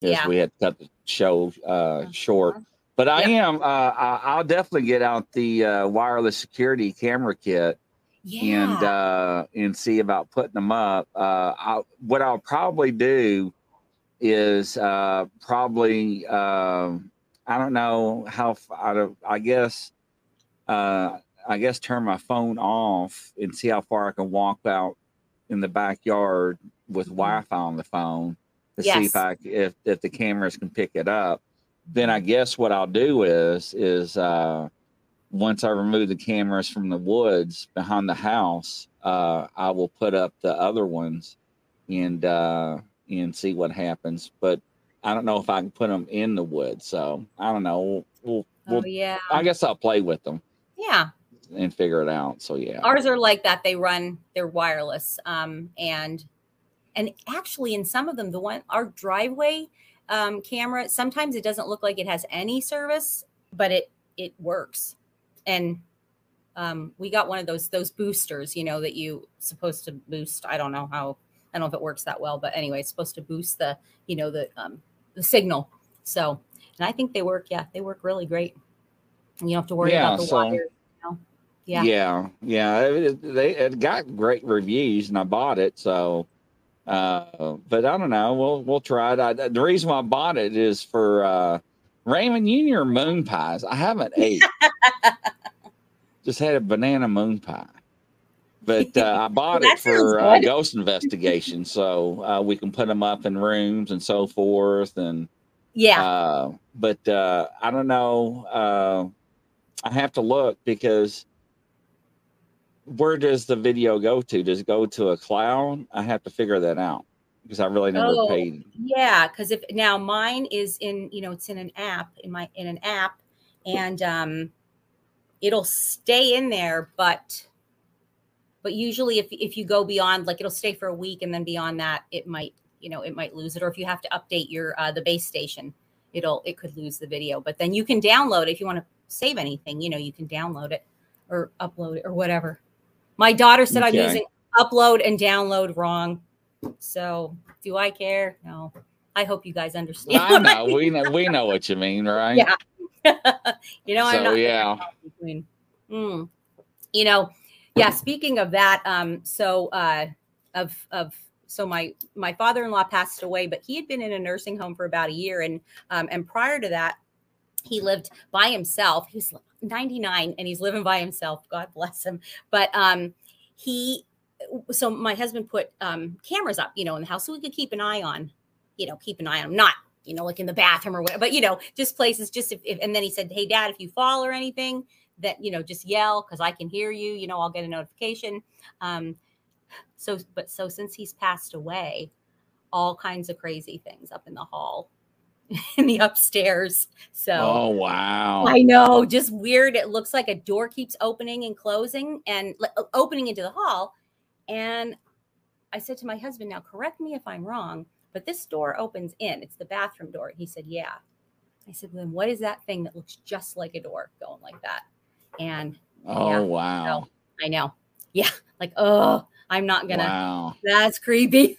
Because yeah we had to cut the show uh, short. Uh-huh. But I Yep. am. Uh, I, I'll definitely get out the uh, wireless security camera kit yeah and uh, and see about putting them up. Uh, I, what I'll probably do is uh, probably um I don't know how f- I, don't- I guess uh, I guess turn my phone off and see how far I can walk out in the backyard with Mhm. Wi-Fi on the phone to see if I if if the cameras can pick it up. Then I guess what I'll do is is uh, once I remove the cameras from the woods behind the house, uh, I will put up the other ones and uh, and see what happens. But I don't know if I can put them in the wood. So I don't know. We'll, we'll, Oh we'll yeah, I guess I'll play with them yeah. and figure it out. So yeah. Ours are like that. They run. They're wireless. Um, and and actually, in some of them, the one our driveway um, camera sometimes it doesn't look like it has any service, but it it works. And um, we got one of those those boosters, you know, that you supposed to boost. I don't know how. I don't know if it works that well, but anyway, it's supposed to boost the you know the um, the signal. So, and I think they work. Yeah, they work really great. And you don't have to worry Yeah, about the so- wires. You know? Yeah. yeah, yeah. It, they it got great reviews, and I bought it. So, uh, but I don't know. We'll we'll try it. I, the reason why I bought it is for uh, Raymond Junior moon pies. I haven't ate. (laughs) Just had a banana moon pie. But uh, I (laughs) bought it for uh, ghost investigation, so uh, we can put them up in rooms and so forth. And Yeah. uh, but uh, I don't know. Uh, I have to look because where does the video go to? Does it go to a cloud? I have to figure that out because I really never Oh. paid. Yeah, because if now mine is in, you know, it's in an app in my in an app, and um, it'll stay in there, but but usually if if you go beyond, like it'll stay for a week, and then beyond that, it might, you know, it might lose it, or if you have to update your uh, the base station, it'll it could lose the video. But then you can download if you want to save anything, you know, you can download it or upload it or whatever. My daughter said I'm using upload and download wrong. So do I care? No. I hope you guys understand. I know (laughs) we know we know what you mean, right? Yeah. (laughs) you know, I'm So not yeah, between. Mm. You know, yeah. Speaking of that, um, so uh, of of so my my father in law passed away, but he had been in a nursing home for about a year, and um, and prior to that, he lived by himself. He's 99 and he's living by himself. God bless him. But um, he, so my husband put um, cameras up, you know, in the house so we could keep an eye on, you know, keep an eye on him, not, you know, like in the bathroom or whatever, but, you know, just places, just if, if and then he said, Hey, dad, if you fall or anything, that, you know, just yell because I can hear you, you know, I'll get a notification. Um, so, but so since he's passed away, all kinds of crazy things up in the hall, (laughs) in the upstairs. So, oh wow, I know, just weird. It looks like a door keeps opening and closing and opening into the hall. And I said to my husband, now correct me if I'm wrong, but this door opens in. It's the bathroom door. He said, yeah. I said, well, then what is that thing that looks just like a door going like that? And oh yeah. wow, I know, yeah, like, oh, I'm not gonna, wow, that's creepy.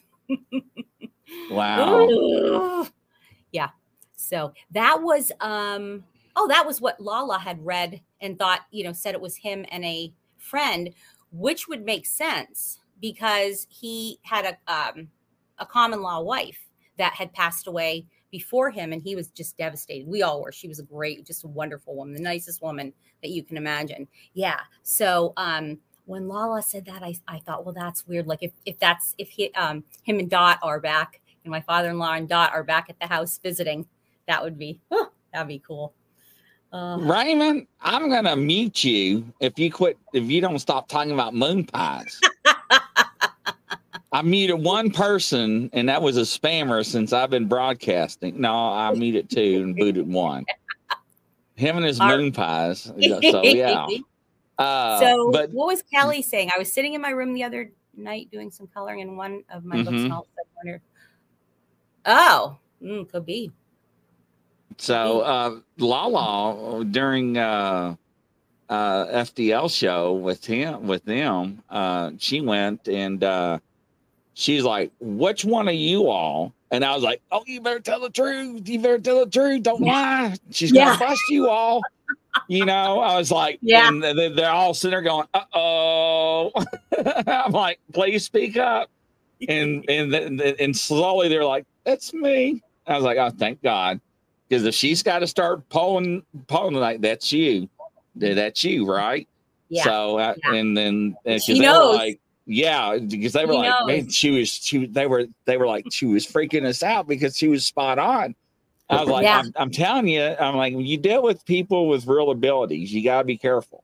wow. Yeah. So that was um oh that was what Lala had read and thought, you know, said it was him and a friend, which would make sense because he had a um a common law wife that had passed away before him and he was just devastated. We all were. She was a great, just a wonderful woman, the nicest woman that you can imagine. Yeah. So um when Lala said that, I, I thought, well, that's weird. Like if if that's if he um him and Dot are back and my father-in-law and Dot are back at the house visiting, that would be huh, that'd be cool. Uh, Raymond, I'm gonna mute you if you quit if you don't stop talking about moon pies. I muted one person, and that was a spammer since I've been broadcasting. No, I muted two and booted one. Him and his Our- moon pies. So yeah. (laughs) Uh, so but what was Kelly saying? I was sitting in my room the other night doing some coloring in one of my books, Mhm. and all of a sudden wondered, oh, mm, could be. So uh Lala during uh uh FDL show with him with them, uh she went and uh she's like, Which one of you all? And I was like, Oh, you better tell the truth. You better tell the truth. Don't lie. She's gonna bust you all. You know, I was like, Yeah. and they- they're all sitting there going, uh oh. (laughs) I'm like, please speak up. And and and slowly they're like, That's me. I was like, Oh, thank God. Because if she's got to start pulling, pulling like that's you, that's you, right? Yeah. So uh, Yeah. and then because She they knows. like, yeah, because they were She like, man, she was she they were they were like she was freaking us out because she was spot on. I was like, Yeah. I'm, I'm telling you, I'm like, you deal with people with real abilities, you got to be careful.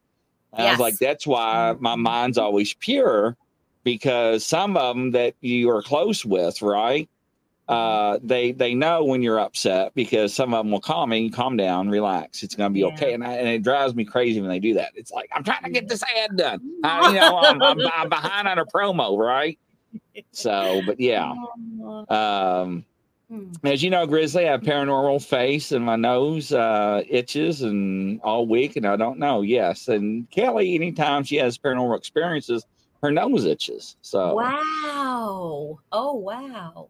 And I was like, that's why my mind's always pure because some of them that you are close with, right? Uh, they they know when you're upset because some of them will call me, calm down, relax, it's gonna be Yeah. okay, and I, and it drives me crazy when they do that. It's like I'm trying to get this ad done, (laughs) I, you know, I'm, I'm, I'm behind on a promo, right? So, but yeah, um, Hmm. as you know, Grizzly, I have paranormal face and my nose uh, itches and all week, and I don't know. Yes, and Kelly, anytime she has paranormal experiences, her nose itches. So, Wow. Oh wow.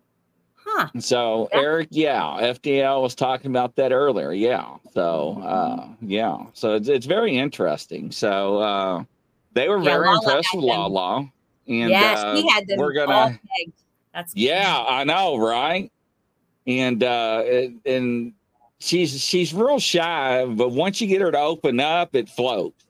Huh. so That- Eric, yeah, FDL was talking about that earlier. Yeah, so uh, yeah, so it's it's very interesting. So uh, they were Yeah, very Lala impressed with them. Lala, and yes, uh, he had them we're gonna. That's Yeah, I know, right? And uh and she's she's real shy, but once you get her to open up, it floats.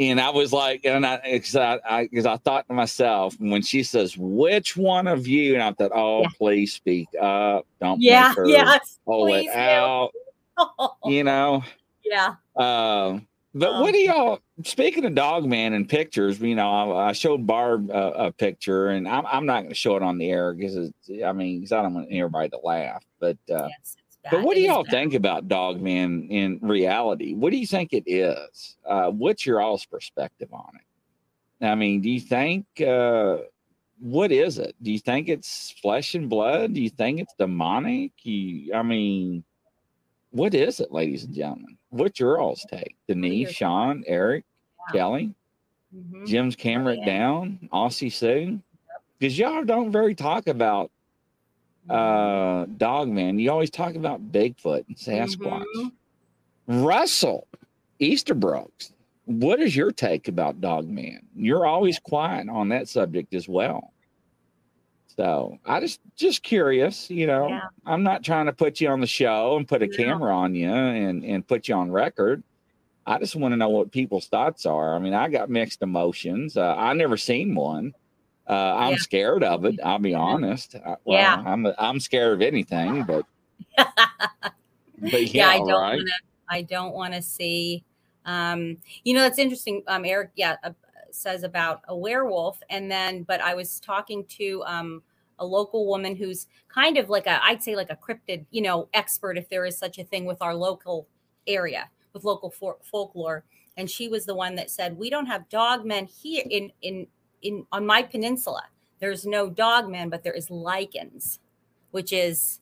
And I was like, and I because I, I, I thought to myself when she says, "Which one of you?" and I thought, "Oh, Yeah. please speak up! Don't Yeah. make her Yes. (laughs) pull it out." (laughs) You know, yeah. uh, but Oh. what do y'all? Speaking of Dog Man and pictures, you know, I, I showed Barb a, a picture, and I'm, I'm not going to show it on the air because I mean, 'cause I don't want everybody to laugh. But uh, yes. But what do y'all bad. think about Dog Man in reality? What do you think it is? Uh, what's your all's perspective on it? I mean, do you think uh, what is it? Do you think it's flesh and blood? Do you think it's demonic? You, I mean, what is it, ladies and gentlemen? What's your all's take? Denise, Sean, Eric, Yeah. Kelly, Mhm. Jim's camera yeah. down, Aussie Sue, Because y'all don't very talk about uh dog man. You always talk about Bigfoot and Sasquatch. Mhm. Russell Easterbrooks, what is your take about dog man? You're always quiet on that subject as well. So I just just curious, you know. Yeah. I'm not trying to put you on the show and put a No. camera on you and and put you on record. I just want to know what people's thoughts are. I mean, I got mixed emotions. Uh, I never seen one. Uh, I'm Yeah. scared of it. I'll be honest. I, well, Yeah. I'm I'm scared of anything, (laughs) but but yeah, yeah, I don't right. want to. I don't want to see. Um, you know, that's interesting. Um, Eric, yeah, uh, says about a werewolf, and then, but I was talking to um a local woman who's kind of like a, I'd say like a cryptid, you know, expert if there is such a thing with our local area with local for- folklore, and she was the one that said we don't have dogmen here in in in on my peninsula. There's no dogmen, but there is lycans, which is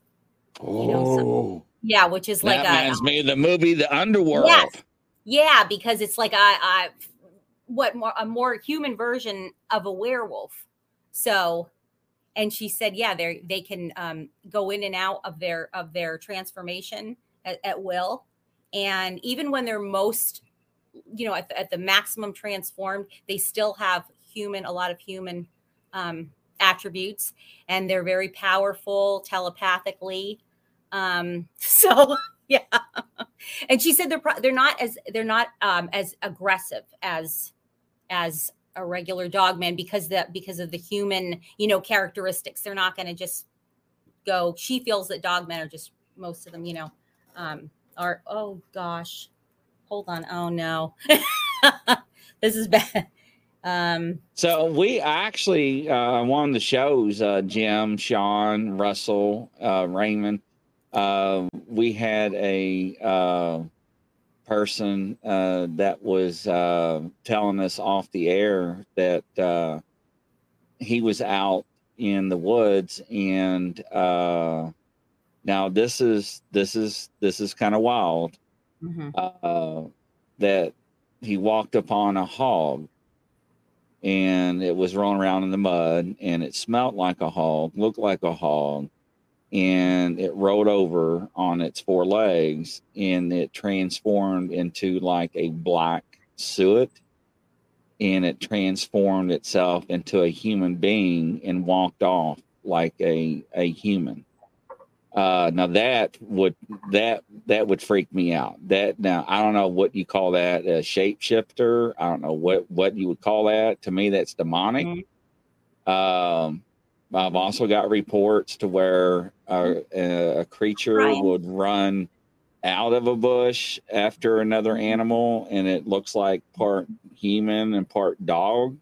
you know, some- Oh, yeah, which is like that a reminds me of the movie The Underworld. Yes. Yeah, because it's like a, a what more a more human version of a werewolf. So, and she said, yeah, they they can um, go in and out of their of their transformation at, at will, and even when they're most, you know, at the, at the maximum transformed, they still have human a lot of human um, attributes, and they're very powerful telepathically. Um, (laughs) so yeah. And she said they're pro- they're not as they're not um as aggressive as as a regular dog man because that because of the human you know characteristics. They're not going to just go she feels that dog men are just most of them you know um are oh gosh hold on oh no. (laughs) This is bad um So we actually uh, one of the shows, uh, Jim, Sean, Russell, uh, Raymond. Uh, we had a uh, person uh, that was uh, telling us off the air that uh, he was out in the woods, and uh, now this is this is this is kind of wild. mhm. Uh, that he walked upon a hog and it was rolling around in the mud and it smelled like a hog, looked like a hog, and it rolled over on its four legs and it transformed into like a black suet and it transformed itself into a human being and walked off like a a human. Uh, now that would that that would freak me out. That now I don't know what you call that a shapeshifter. I don't know what what you would call that. To me, that's demonic. Um, I've also got reports to where a, a creature Brian? would run out of a bush after another animal, and it looks like part human and part dog.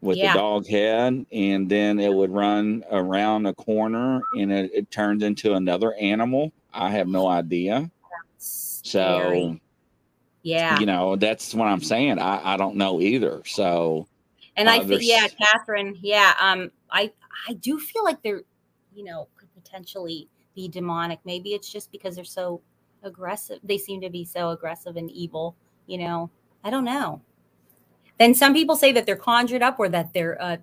With Yeah. the dog head, and then it would run around a corner and it, it turns into another animal. I have no idea. So, Scary. yeah. you know, that's what I'm saying. I, I don't know either. So, And I Uh, think, yeah, Catherine, yeah, um, I I do feel like they're, you know, could potentially be demonic. Maybe it's just because they're so aggressive. They seem to be so aggressive and evil. You know, I don't know. Then some people say that they're conjured up, or that they're, uh,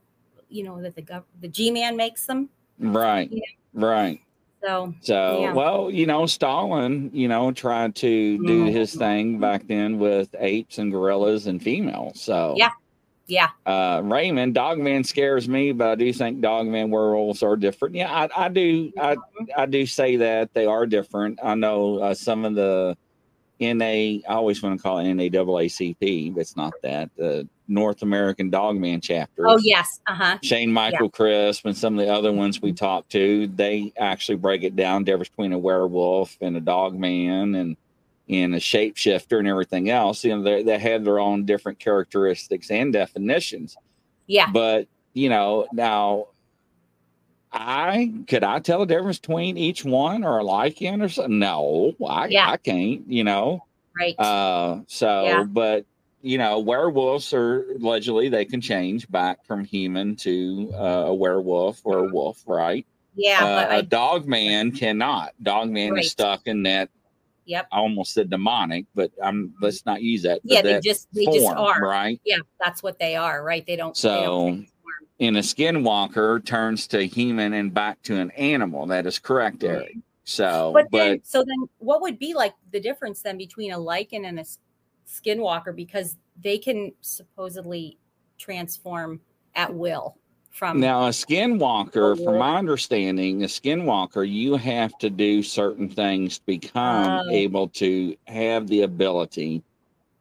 you know, that the gov- the G man makes them. right, right. So So, Yeah. well, you know, Stalin, you know, tried to do Mhm. his thing back then with apes and gorillas and females. So, Yeah. yeah, uh, Raymond, Dogman scares me, but I do think Dogman werewolves are different. Yeah, I, I do, I, I do say that they are different. I know uh, some of the NA, I always want to call it NAACP, but it's not that. The North American Dogman chapter. oh yes, uh huh, Shane Michael Crisp and some of the other ones we talked to, they actually break it down difference between a werewolf and a dog man and and a shapeshifter and everything else. You know, they, they have their own different characteristics and definitions. yeah, But, you know, now I could I tell the difference between each one or a lycan or something? No, I, Yeah. I can't, you know. right, Uh, so, Yeah. but you know, werewolves are allegedly they can change back from human to uh, a werewolf or a wolf, right? yeah, uh, but I, a dog man cannot. Dog man Right. is stuck in that. yep, I almost said demonic, but I'm let's not use that. yeah, they just they just are, right. yeah, that's what they are, right? They don't. they So, don't transform. In a skinwalker turns to human and back to an animal. That is correct, Right. Eric. So, but, but, then, so then, what would be like the difference then between a lycan and a skinwalker? Because they can supposedly transform at will from. Now, a skinwalker, from my understanding, a skinwalker, you have to do certain things to become Oh. able to have the ability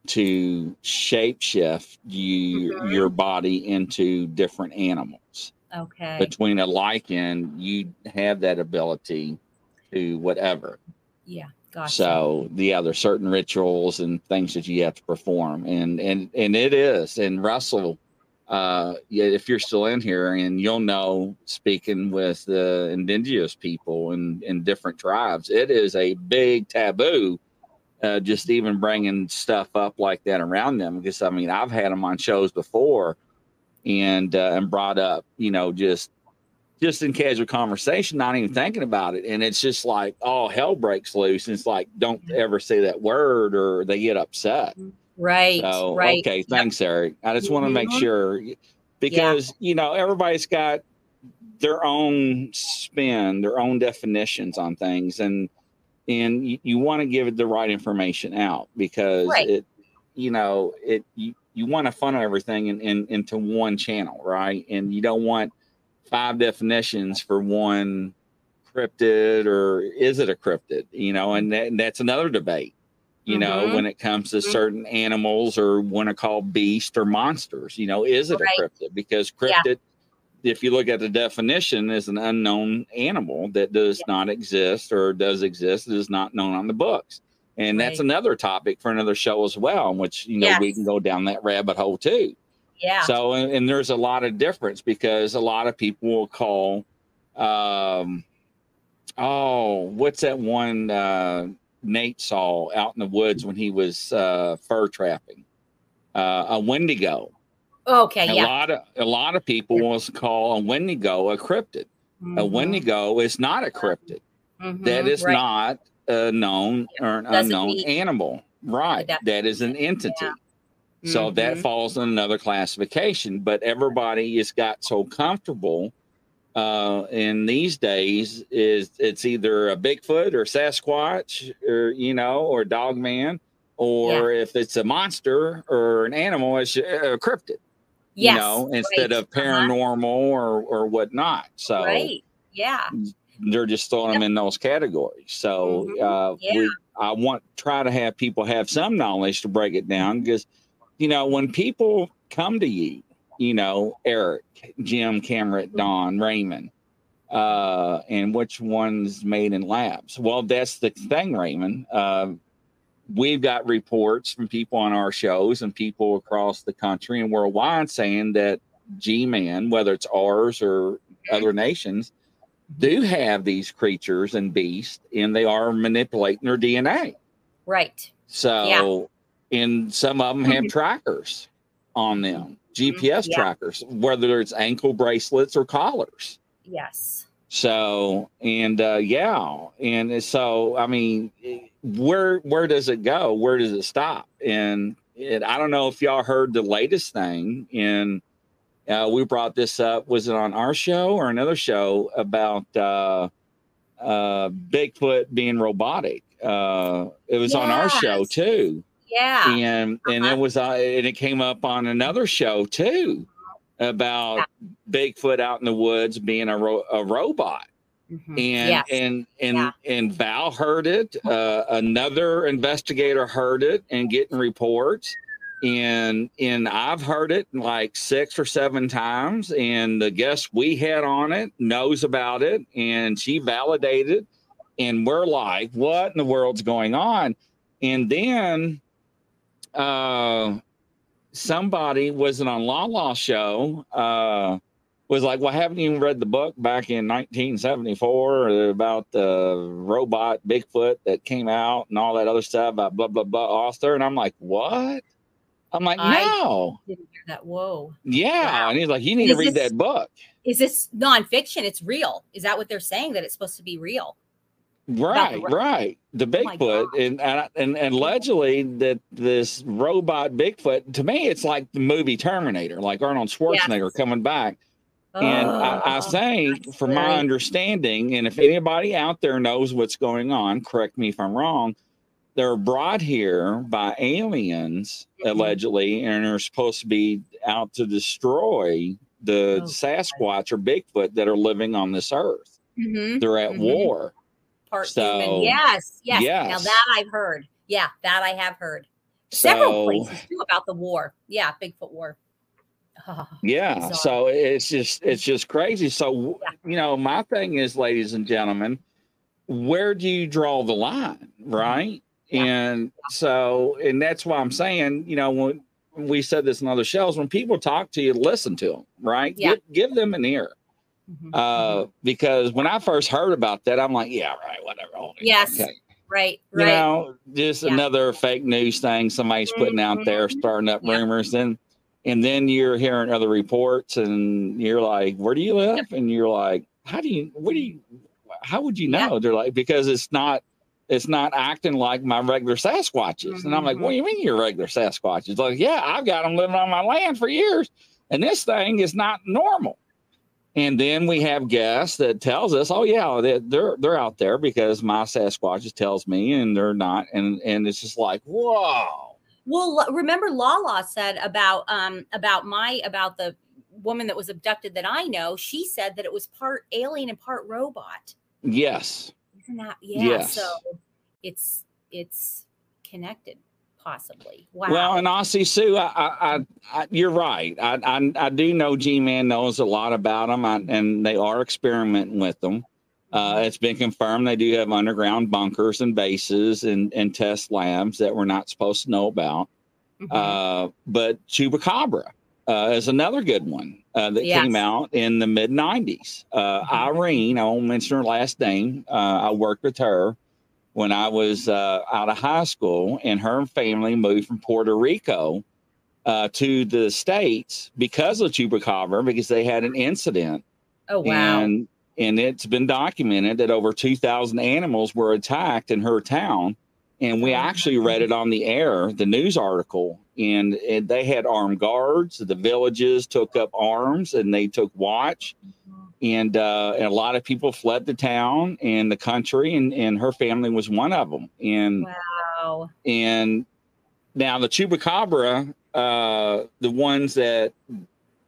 to shapeshift you Mhm. your body into different animals. okay. Between a lycan, you have that ability to whatever. yeah. Gotcha. So the other certain rituals and things that you have to perform, and and and it is. And Russell, uh, if you're still in here, and you'll know, speaking with the indigenous people and in different tribes, it is a big taboo. Uh, just even bringing stuff up like that around them, because I mean, I've had them on shows before, and uh, and brought up, you know, just just in casual conversation, not even thinking about it. And it's just like, oh, hell breaks loose. And it's like, don't ever say that word or they get upset. right. So, right. okay, thanks, Eric. I just want to make sure because, you know, everybody's got their own spin, their own definitions on things. And, and you, you want to give it the right information out because Right. it, you know, it, you, you want to funnel everything in, in, into one channel, right? And you don't want five definitions for one cryptid or is it a cryptid you know and, that, and that's another debate you know Mhm. when it comes to Mhm. certain animals or want to call beast or monsters you know is it Right. a cryptid because Yeah. If you look at the definition is an unknown animal that does not exist or does exist that is not known on the books and that's another topic for another show as well in which you know we can go down that rabbit hole too Yeah. so, and, and there's a lot of difference because a lot of people will call, um, oh, what's that one uh, Nate saw out in the woods when he was uh, fur trapping? Uh, a Wendigo. Okay. A Yeah. lot of a lot of people will call a Wendigo a cryptid. A Mhm. Wendigo is not a cryptid. Mhm. That is Right. not a known or an Doesn't unknown meet animal. Right. the That is an entity. Yeah. So that Mhm. falls in another classification. But everybody has got so comfortable uh, in these days is it's either a Bigfoot or Sasquatch or you know or Dog Man, or if it's a monster or an animal, it's a cryptid. Yes. You know, instead right. of Uh-huh. paranormal or or whatnot. So Right. Yeah. they're just throwing them in those categories. So Mhm. uh, Yeah. we, I want try to have people have some knowledge to break it down because you know when people come to you, you know Eric, Jim, Cameron, Don, Raymond, uh, and which one's made in labs. Well, that's the thing, Raymond. Uh, we've got reports from people on our shows and people across the country and worldwide saying that G-man, whether it's ours or other nations, do have these creatures and beasts, and they are manipulating their DNA. Right. So, and some of them have mm-hmm. trackers on them, mm-hmm. GPS Yeah. trackers, whether it's ankle bracelets or collars. Yes. So, and uh, yeah, and so I mean, where where does it go? Where does it stop? And it, I don't know if y'all heard the latest thing. And uh, we brought this up. Was it on our show or another show about uh, uh, Bigfoot being robotic? Uh, it was on our show too Yeah. and and Uh-huh. it was uh, and it came up on another show too about Bigfoot out in the woods being a, ro- a robot Mhm. and Yes. and and Yeah. and Val heard it uh, another investigator heard it and getting reports and and I've heard it like six or seven times and the guest we had on it knows about it and she validated and we're like what in the world's going on and then uh somebody was it on Lala show uh was like, well, haven't you read the book back in 1974 about the robot Bigfoot that came out and all that other stuff about blah, blah, blah, author? And I'm like, what? I'm like, I- no. Didn't hear that. Whoa. Yeah. Wow. And he's like, you need Is to read this- that book. Is this nonfiction? It's real. Is that what they're saying? That it's supposed to be real? Right, ro- right. The Oh Bigfoot, gosh. and, and and and allegedly that this robot Bigfoot. To me, it's like the movie Terminator, like Arnold Schwarzenegger coming back. And I, I Oh, think, that's from my understanding, and if anybody out there knows what's going on, correct me if I'm wrong. They're brought here by aliens, Mhm. allegedly, and they're supposed to be out to destroy the Oh, Sasquatch or Bigfoot that are living on this earth. Mhm. They're at Mhm. war. Part So- human. Yes, yes. Now that I've heard. Yeah, that I have heard. Several places too about the war. Yeah, Bigfoot war. Oh, (sighs) Yeah, so it's just it's just crazy. So you know, my thing is, ladies and gentlemen, where do you draw the line, right? Yeah. And so, and that's why I'm saying, you know, when we said this in other shows, when people talk to you, listen to them, right? Yeah. Give, give them an ear. Mhm, Uh, because when I first heard about that, I'm like, yeah, right, whatever. okay, Yes, okay. right, You know, just Yeah. another fake news thing somebody's putting out there, starting up Yeah. rumors. And and then you're hearing other reports, and you're like, "Where do you live?" And you're like, "How do you? What do you? How would you Yeah. know?" They're like, "Because it's not." It's not acting like my regular Sasquatches. And I'm like, what do you mean you're regular Sasquatches? Like, yeah, I've got them living on my land for years. And this thing is not normal. And then we have guests that tells us, oh yeah, they- they're they're out there because my Sasquatches tells me, and they're not. And and it's just like, whoa, Well, remember Lala said about um about my about the woman that was abducted that I know. She said that it was part alien and part robot. yes, Isn't that yeah? Yes. So it's it's connected, possibly. Wow. Well, and Aussie Sue, I, I, I, you're right. I, I, I do know G-Man knows a lot about them, I, and they are experimenting with them. Uh, it's been confirmed they do have underground bunkers and bases and, and test labs that we're not supposed to know about. Mhm. Uh, but Chupacabra uh, is another good one uh, that Yes. came out in the mid 90s. Uh, Mhm. Irene, I won't mention her last name. Uh, I worked with her when I was uh, out of high school, and her family moved from Puerto Rico uh, to the States because of Chupacabra, because they had an incident. oh wow. And and it's been documented that over 2,000 animals were attacked in her town. And we Oh, actually read it on the air, the news article, and it, they had armed guards. The villages took up arms and they took watch. And, uh, and a lot of people fled the town and the country, and, and her family was one of them. And wow. and now the chupacabra, uh, the ones that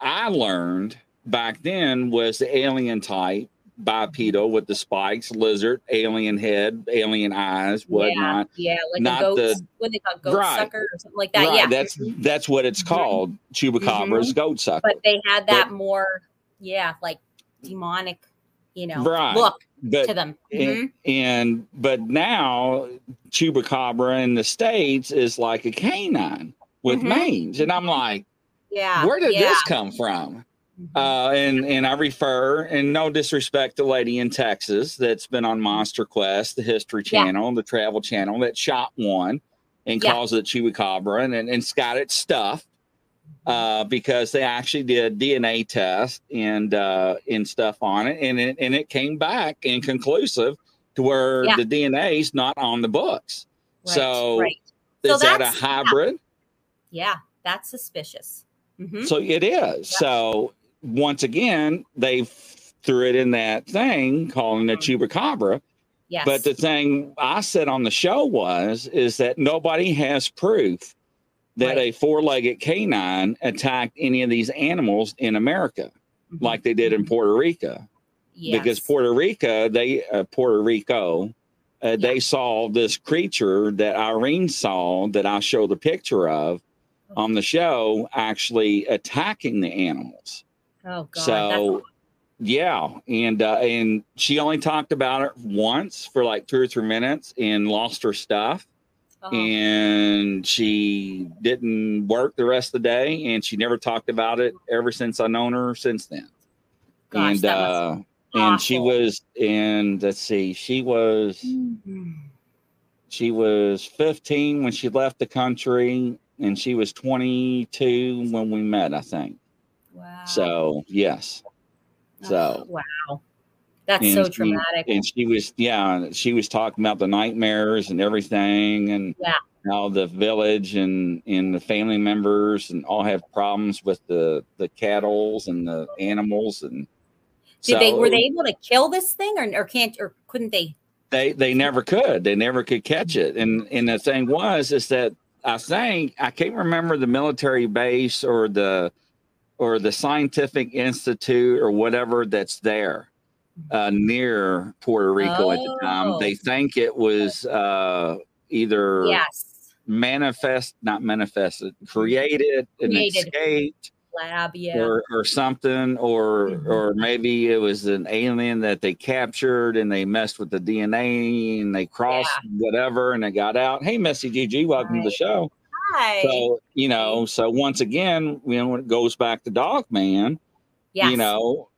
I learned back then was the alien type bipedal with the spikes, lizard, alien head, alien eyes, whatnot. Yeah, yeah, like Not a goat. the- what they call goat Right. sucker or something like that. Right, yeah, that's that's what it's Mhm. called. Chupacabra is goat sucker. but they had that more, yeah, like demonic, you know, Right. look but to them. and, Mhm. and but now chupacabra in the states is like a canine with Mhm. mange, and I'm like. Yeah. where did yeah. this come from? Mhm. Uh, and and I refer, and no disrespect to lady in Texas that's been on Monster Quest, the History Yeah. Channel, the Travel Channel, that shot one and Yeah. calls it Chupacabra, and and and it's got it stuffed uh, because they actually did DNA test and uh, and stuff on it, and it and it came back inconclusive to where Yeah. the DNA is not on the books. Right, so right. So is that a hybrid? Yeah, that's suspicious. hmm So it is. So once again, they threw it in that thing calling it chupacabra. Yes. But the thing I said on the show was is that nobody has proof that Right. a four-legged canine attacked any of these animals in America Mhm. like they did in Puerto Rico. Because Puerto Rico, they uh, Puerto Rico, uh, they saw this creature that Irene saw that I showed the picture of on the show actually attacking the animals. Oh God. so yeah, and uh, and she only talked about it once for like two or three minutes and lost her stuff, oh, and she didn't work the rest of the day, and she never talked about it ever since I known her since then. gosh, and uh, and she was and let's see, she was Mhm. she was 15 when she left the country, and she was 22 when we met, I think. Wow. So yes. So wow. That's and so she- traumatic. and she was yeah, she was talking about the nightmares and everything, and Yeah. how the village and and the family members and all have problems with the the cattles and the animals and. Did they were they able to kill this thing or, or can't or couldn't they? they they never could they never could catch it and and the thing was is that i think i can't remember the military base or the or the scientific institute or whatever that's there uh, near puerto rico at the time Oh. they think it was uh, either Yes. manifest not manifested created and Created. escaped Lab, yeah. or or something or Mhm. or maybe it was an alien that they captured and they messed with the DNA and they crossed whatever and they got out. Hey, Messy GG, welcome to the show. Hi. So you know, so once again, you know, when it goes back to Dog Man, yes. you know,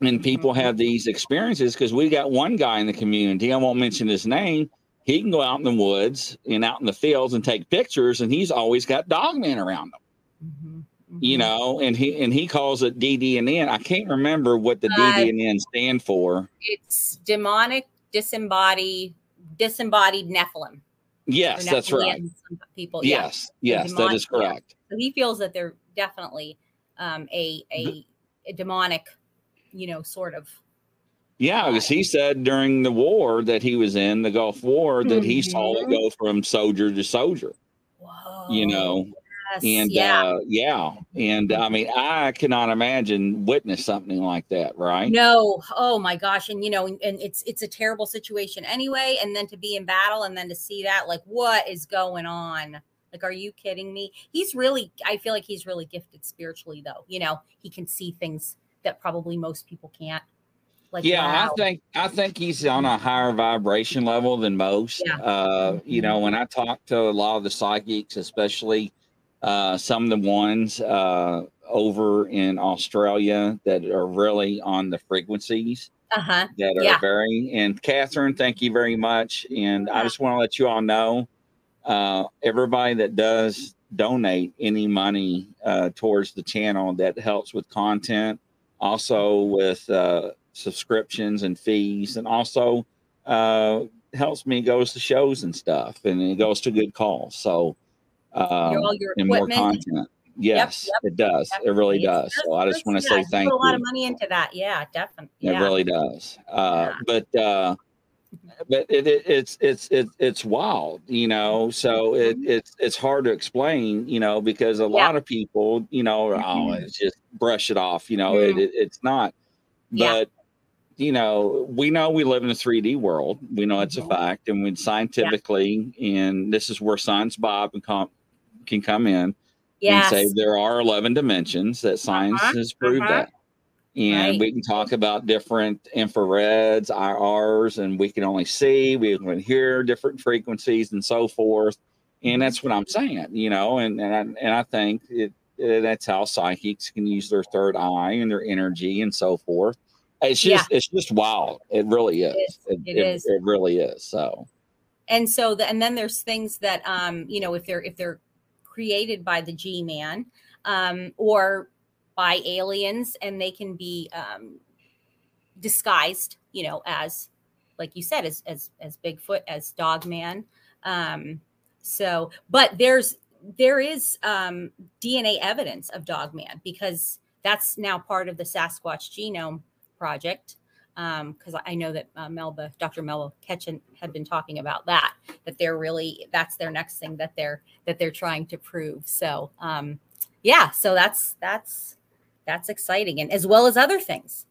and people have these experiences because we got one guy in the community. I won't mention his name. He can go out in the woods and out in the fields and take pictures, and he's always got Dog Man around him Mhm, you mhm. know, and he and he calls it DD&N. I can't remember what the Uh, DD&N stand for. it's demonic disembodied disembodied Nephilim. Yes, that's right. People, yeah. Yes, yes, that is correct. So he feels that they're definitely um, a, a a demonic, you know, sort of. Yeah, because he said during the war that he was in the Gulf War that he saw it Mhm. go from soldier to soldier. Whoa. You know, Yes, and yeah. uh, yeah, and I mean, (laughs) I cannot imagine witness something like that, right? No, oh my gosh, and you know, and it's it's a terrible situation anyway. And then to be in battle, and then to see that, like, what is going on? Like, are you kidding me? He's really, I feel like he's really gifted spiritually, though. You know, he can see things that probably most people can't. Like, yeah, wow. I think I think he's on a higher vibration level than most. Yeah. Uh, you know, when I talk to a lot of the psychics, especially uh, some of the ones uh, over in Australia that are really on the frequencies uh huh. that are Yeah. very. And Catherine, thank you very much. And I just want to let you all know, uh, everybody that does donate any money uh, towards the channel that helps with content, also with uh, subscriptions and fees, and also uh, helps me goes to shows and stuff, and it goes to good calls. So, um, your and more content. Yes, yep, it does. It really does. So I just want to yeah, say you thank put a lot you. of money into that. Yeah, definitely. It Yeah. really does. Uh, Yeah. But uh, but it, it, it's it's it, it's wild, you know. So it, Mhm. it's it's hard to explain, you know, because a Yeah. lot of people, you know, oh, Mhm. it's just brush it off, you know. It, Mhm. it it's not. Yeah. But you know, we know we live in a 3D world. We know it's a Mhm. fact, and when scientifically, and this is where Science Bob can come can come in Yes. and say there are 11 dimensions that science Uh-huh, has proved uh-huh. that and Right. we can talk about different infrareds IRs, and we can only see we can hear different frequencies and so forth and that's what i'm saying you know and and i, and I think it uh, that's how psychics can use their third eye and their energy and so forth. It's just it's just wild. It really is. It is. It, It it- is. it really is. So and so the, and then there's things that um you know if they're if they're created by the g-man um or by aliens and they can be um disguised you know as like you said as as as bigfoot as dogman um so but there's there is um dna evidence of dogman because that's now part of the sasquatch genome project because I know that uh, Melba, Dr. Melba Ketchum had been talking about that. That they're really that's their next thing that they're that they're trying to prove. So um, yeah, so that's that's that's exciting, and as well as other things.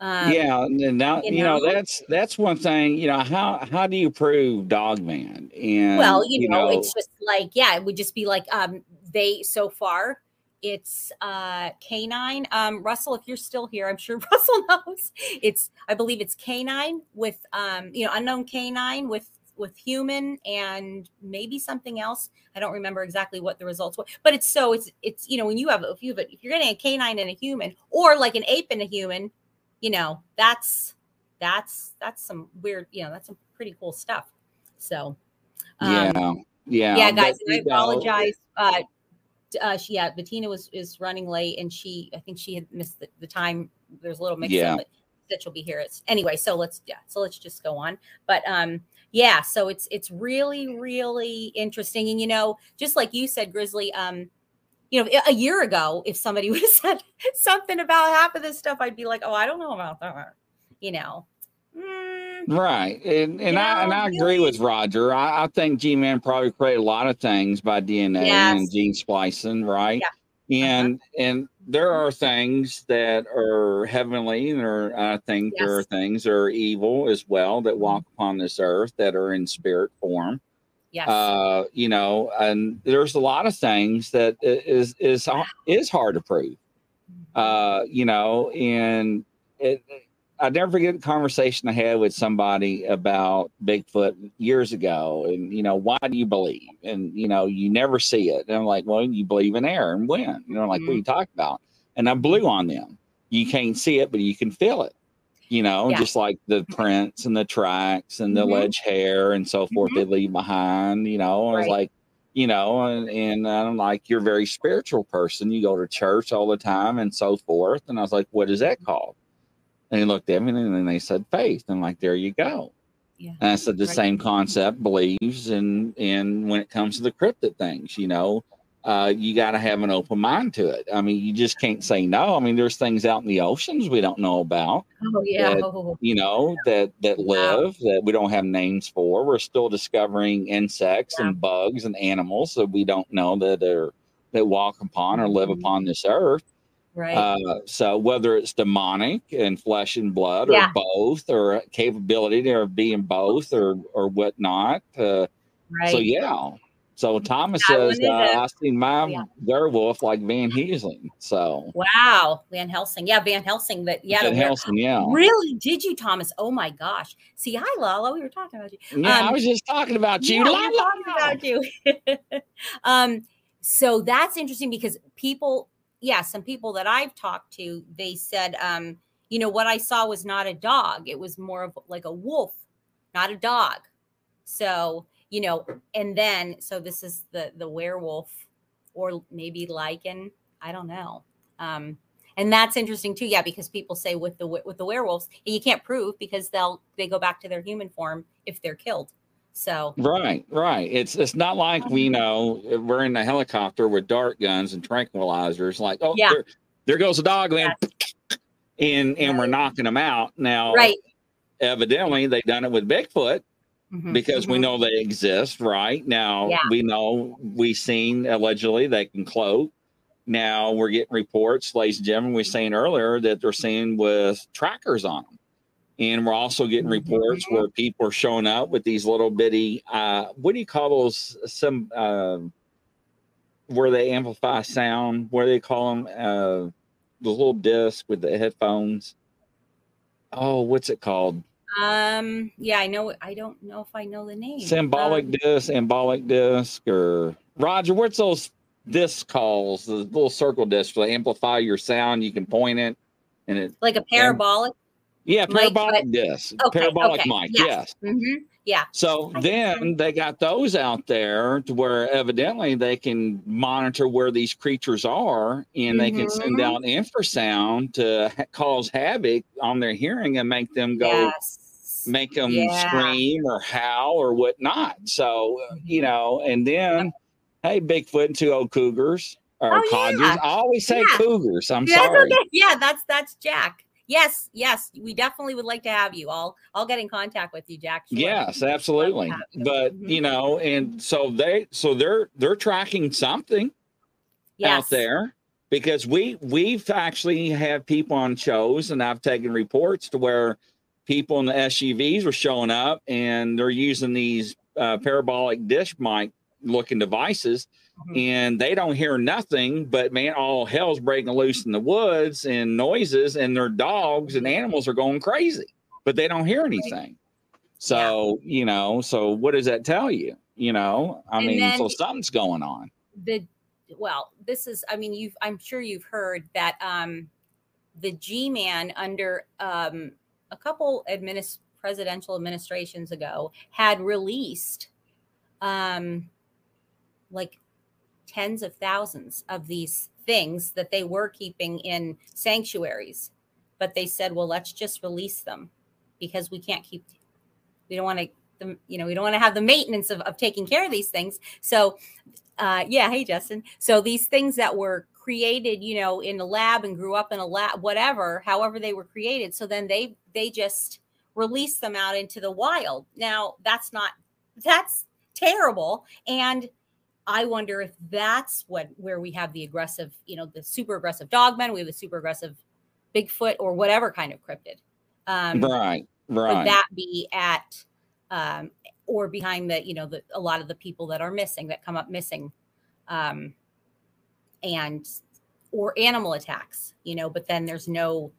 Um, yeah, and now you you know, know? that's that's one thing. You know how how do you prove Dogman? And well, you, know, it's just like yeah, it would just be like um, they so far. It's uh canine. Um, Russell, if you're still here, I'm sure (laughs) Russell knows. It's I believe it's canine with um, you know, unknown canine with with human and maybe something else. I don't remember exactly what the results were, but it's so it's it's you know when you have a if you have if you're getting a canine and a human or like an ape and a human, you know that's that's that's some weird you know that's some pretty cool stuff. So um, yeah, yeah, yeah, guys, but, I apologize. Uh, uh, she, yeah, Bettina was is running late, and she, I think she had missed the, the time. There's a little mix Yeah. up, but that she'll be here. It's anyway. So let's yeah. So let's just go on. But um, yeah. So it's it's really really interesting, and you know, just like you said, Grizzly. Um, you know, a year ago, if somebody (laughs) would have said something about half of this stuff, I'd be like, oh, I don't know about that. You know. Mm, Right, and and I and know, I agree with Roger. I, I think G Man probably created a lot of things by DNA Yes. and gene splicing, right? Yeah. Uh-huh. And and there are things that are heavenly, and there I think there are things that are evil as well that walk upon this earth that are in spirit form. yes. Uh, you know, and there's a lot of things that is is is is hard to prove uh, you know, and it, I never forget the conversation I had with somebody about Bigfoot years ago, and you know, why do you believe? And you know, you never see it. And I'm like, well, you believe in air and wind. You know, like what are mm-hmm. you talking about? And I blew on them. You can't see it, but you can feel it. You know, Yeah. just like the mm-hmm. prints and the tracks and the Mhm. ledge hair and so forth mm-hmm. they leave behind. You know, I was like, you know, and, and I'm like, you're a very spiritual person. You go to church all the time and so forth. And I was like, what is that called? And he looked at me and then they said faith. I'm like, there you go. Yeah. And I said the Right. same concept believes and in when it comes to the cryptid things, you know, uh, you got to have an open mind to it. I mean, you just can't say no. I mean, there's things out in the oceans we don't know about oh yeah. that- you know that that (laughs) Wow. live that we don't have names for we're still discovering insects and bugs and animals that we don't know that are that walk upon or live Mhm. upon this earth right. uh, so whether it's demonic and flesh and blood Yeah. or both or capability there of being both or or whatnot uh, right. so yeah so thomas That says uh, a- i seen my yeah. werewolf like van helsing so Wow, Van Helsing. Yeah, Van Helsing. That yeah, Van helsing yeah Really? Did you, Thomas? Oh my gosh. See, hi Lala. We were talking about you. yeah Um, i was just talking about you Yeah, we were talking about you. (laughs) um, so that's interesting because people, yeah, some people that I've talked to, they said, um, you know, what I saw was not a dog. It was more of like a wolf, not a dog. So, you know, and then so this is the the werewolf or maybe lycan. I don't know. Um, and that's interesting too, yeah, because people say with the with the werewolves, you can't prove because they'll they go back to their human form if they're killed. So Right, right. It's it's not like we know we're in a helicopter with dart guns and tranquilizers. Like, oh, Yeah. there, there goes a dog, man, and and we're knocking them out. Now, right. evidently, they've done it with Bigfoot Mhm, because we mhm. know they exist. Right now, Yeah. we know we've seen allegedly they can cloak. Now we're getting reports, ladies and gentlemen. We were saying earlier that they're seen with trackers on them. And we're also getting reports Mhm. where people are showing up with these little bitty, uh, what do you call those? Some um where they amplify sound. What do they call them? Uh, the little disc with the headphones. Oh, what's it called? Um. Yeah, I know. I don't know if I know the name. Symbolic Um, disc, embolic disc, or Roger. What's those disc calls, the little circle disc to amplify your sound. You can point it, and it Like a parabolic. Yeah, Mic, parabolic disc, Okay, parabolic okay, mic. yes. Yes. hmm Yeah. So then they got those out there to where evidently they can monitor where these creatures are and they can send Mhm. out infrasound to ha- cause havoc on their hearing and make them go Yes. make them Yeah. scream or howl or whatnot. So, uh, you Mhm. know, and then, hey, Bigfoot and two old cougars or Oh, codgers. yeah. I always say Yeah. cougars. I'm Yeah, sorry. okay. Yeah, that's that's Jack. Yes, yes, we definitely would like to have you. I'll I'll get in contact with you, Jack. Sure. Yes, absolutely. you. But Mhm. you know, and so they so they're they're tracking something Yes. out there because we we've actually have people on shows and I've taken reports to where people in the SUVs were showing up and they're using these uh, parabolic dish mic looking devices Mhm. and they don't hear nothing but man all hell's breaking loose in the woods and noises and their dogs and animals are going crazy but they don't hear anything. So you know so what does that tell you? You know i And mean then- so something's going on. the well this is i mean you've i'm sure you've heard that um the g-man under um a couple administ- presidential administrations ago had released um like tens of thousands of these things that they were keeping in sanctuaries but they said well let's just release them because we can't keep we don't want to you know we don't want to have the maintenance of, of taking care of these things so uh, yeah, hey Justin. So these things that were created, you know, in a lab and grew up in a lab, whatever, however they were created. So then they they just release them out into the wild. Now that's not that's terrible. And I wonder if that's what where we have the aggressive, you know, the super aggressive dogmen, we have the super aggressive Bigfoot or whatever kind of cryptid. Um, right would right. that be at um, or behind the you know the a lot of the people that are missing that come up missing um, and or animal attacks you know but then there's no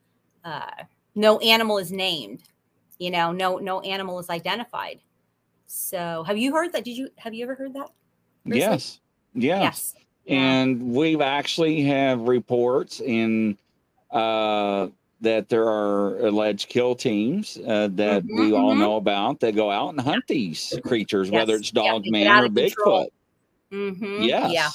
uh, no animal is named you know no no animal is identified. So have you heard that? Did you have you ever heard that Grizzly? yes yes yes and we've actually have reports in uh that there are alleged kill teams uh, that Mhm, we all mhm. know about that go out and hunt these creatures, whether it's dog man or. Bigfoot. hmm Yes. yeah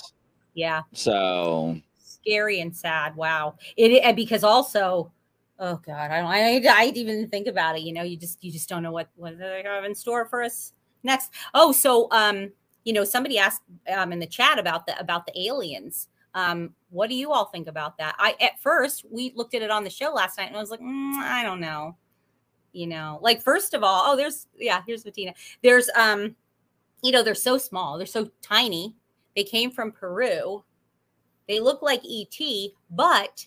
yeah So scary and sad. Wow. It because also, oh God, I don't I I even think about it. You know, you just you just don't know what what they have in store for us next. Oh, so um, you know, somebody asked um in the chat about the about the aliens. Um, what do you all think about that? I at first we looked at it on the show last night and I was like, mm, I don't know. You know, like first of all, oh, there's yeah, here's Bettina. There's um, you know, they're so small, they're so tiny. They came from Peru. They look like ET, but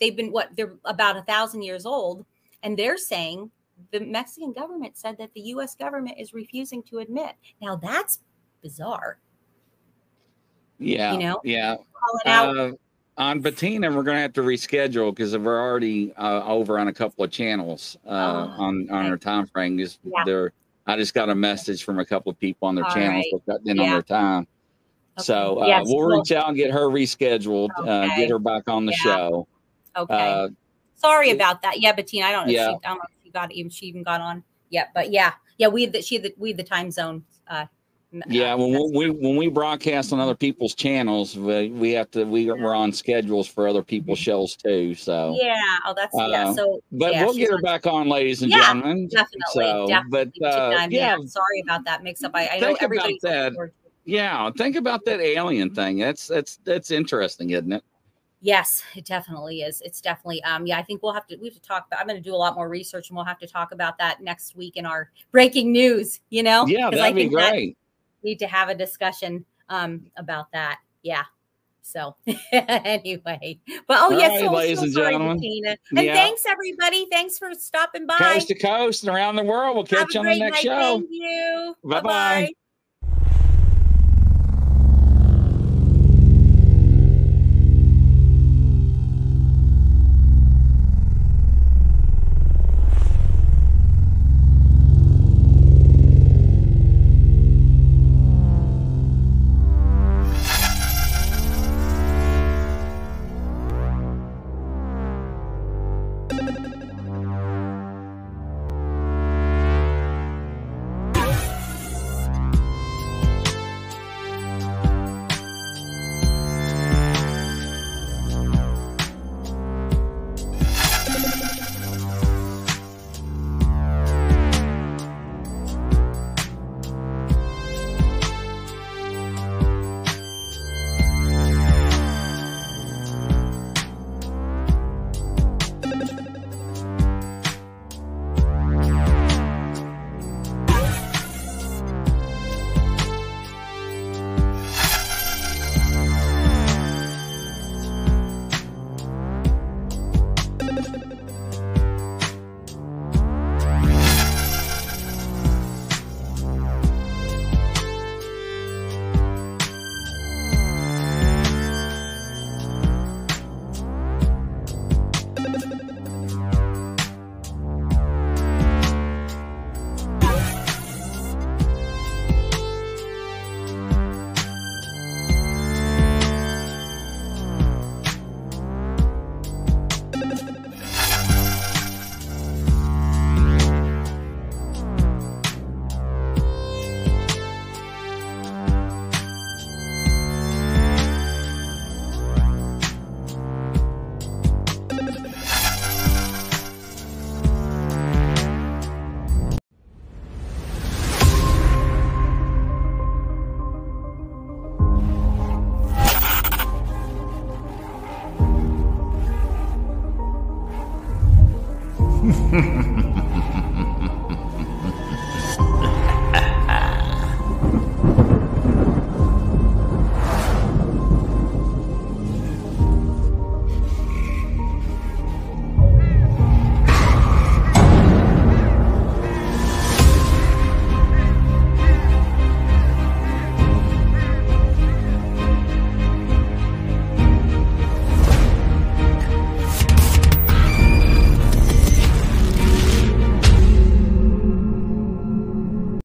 they've been what they're about a thousand years old, and they're saying the Mexican government said that the U.S. government is refusing to admit. Now that's bizarre. yeah, You know? yeah. Uh, on Bettina, we're going to have to reschedule because we're already uh, over on a couple of channels uh, Oh, on on okay. our time frame. Is Yeah. there? I just got a message from a couple of people on their All channels right. in on their time. So uh, Okay. Yes, we'll well- reach out and get her rescheduled, uh, Okay. get her back on the Yeah. show. okay. Uh, Sorry about that. Yeah, Bettina, I don't know. Yeah. If she, I don't know if she got even she even got on yet, but yeah, yeah. We had the, she had the, we had the time zone. Uh, yeah, uh, when that's- we when we broadcast on other people's channels, we, we have to we we're on schedules for other people's shows too. So, yeah. Oh, that's yeah. Uh, So but yeah, we'll get her on- back on, ladies and Yeah, gentlemen. Definitely, So, definitely. but uh, yeah, Sorry about that mix up. I, I know about that. forward to it. yeah. Think about that alien thing. That's that's that's interesting, isn't it? Yes, it definitely is. It's definitely um yeah, I think we'll have to we have to talk about I'm going to do a lot more research and we'll have to talk about that next week in our breaking news, you know? Yeah, that'd be that great. we need to have a discussion um about that. Yeah. So (laughs) anyway, but oh All yes, right, so, ladies so and sorry, gentlemen. Bettina. And Yeah. thanks everybody. Thanks for stopping by. Coast to coast and around the world. We'll catch you on the next night. show. Thank you. Bye-bye. Bye-bye.